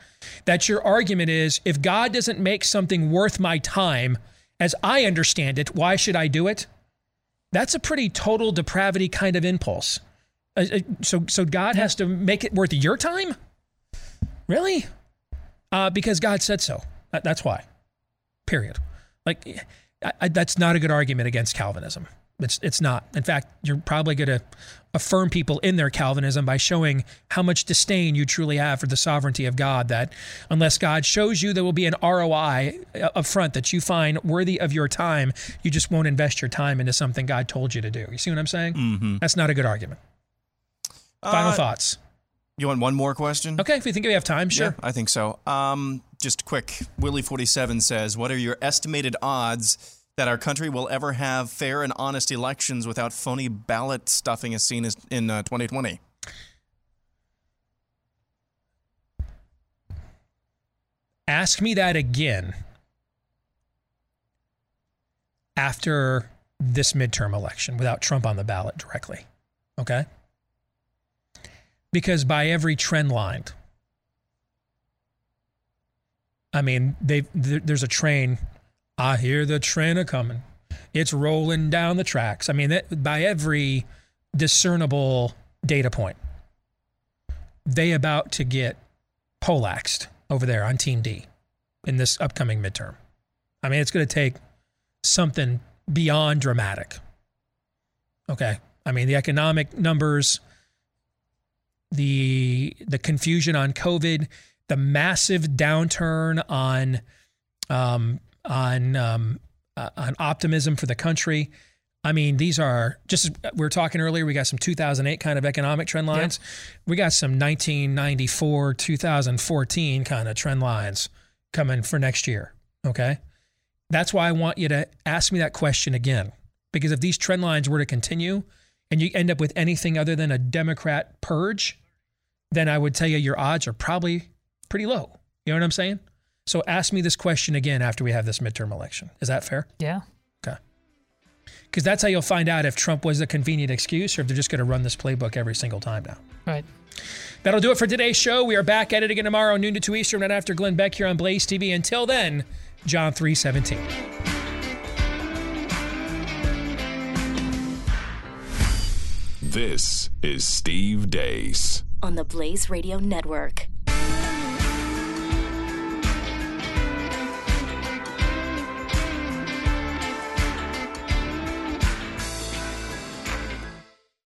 That your argument is if God doesn't make something worth my time, as I understand it, why should I do it? That's a pretty total depravity kind of impulse. Uh, uh, so so God has to make it worth your time? Really? Uh, because God said so. That- that's why. Period. Like, I, I, that's not a good argument against Calvinism. It's it's not. In fact, you're probably going to affirm people in their Calvinism by showing how much disdain you truly have for the sovereignty of God. That unless God shows you there will be an ROI up front that you find worthy of your time, you just won't invest your time into something God told you to do. You see what I'm saying? Mm-hmm. That's not a good argument. Final Uh, thoughts. You want one more question? Okay, if you think we have time, sure. Yeah, I think so. Um, just quick. Willie47 says, What are your estimated odds that our country will ever have fair and honest elections without phony ballot stuffing as seen as in uh, 2020? ask me that again after this midterm election without Trump on the ballot directly. Okay? Because by every trend line, I mean, they there, there's a train. I hear the train a coming. It's rolling down the tracks. I mean, that, by every discernible data point, they about to get poleaxed over there on Team D in this upcoming midterm. I mean, it's going to take something beyond dramatic. Okay. I mean, the economic numbers, the the confusion on COVID, the massive downturn on um, on um, uh, on optimism for the country. I mean, these are just as we were talking earlier. We got some 2008 kind of economic trend lines. We got some 1994, 2014 kind of trend lines coming for next year. Okay, that's why I want you to ask me that question again. Because if these trend lines were to continue, and you end up with anything other than a Democrat purge, then I would tell you your odds are probably pretty low. You know what I'm saying? So ask me this question again after we have this midterm election. Is that fair? Yeah. Okay. Because that's how you'll find out if Trump was a convenient excuse or if they're just going to run this playbook every single time now. Right. That'll do it for today's show. We are back at it again tomorrow, noon to 2 Eastern, right after Glenn Beck here on Blaze TV. Until then, John 317. This is Steve Deace. on the Blaze Radio Network.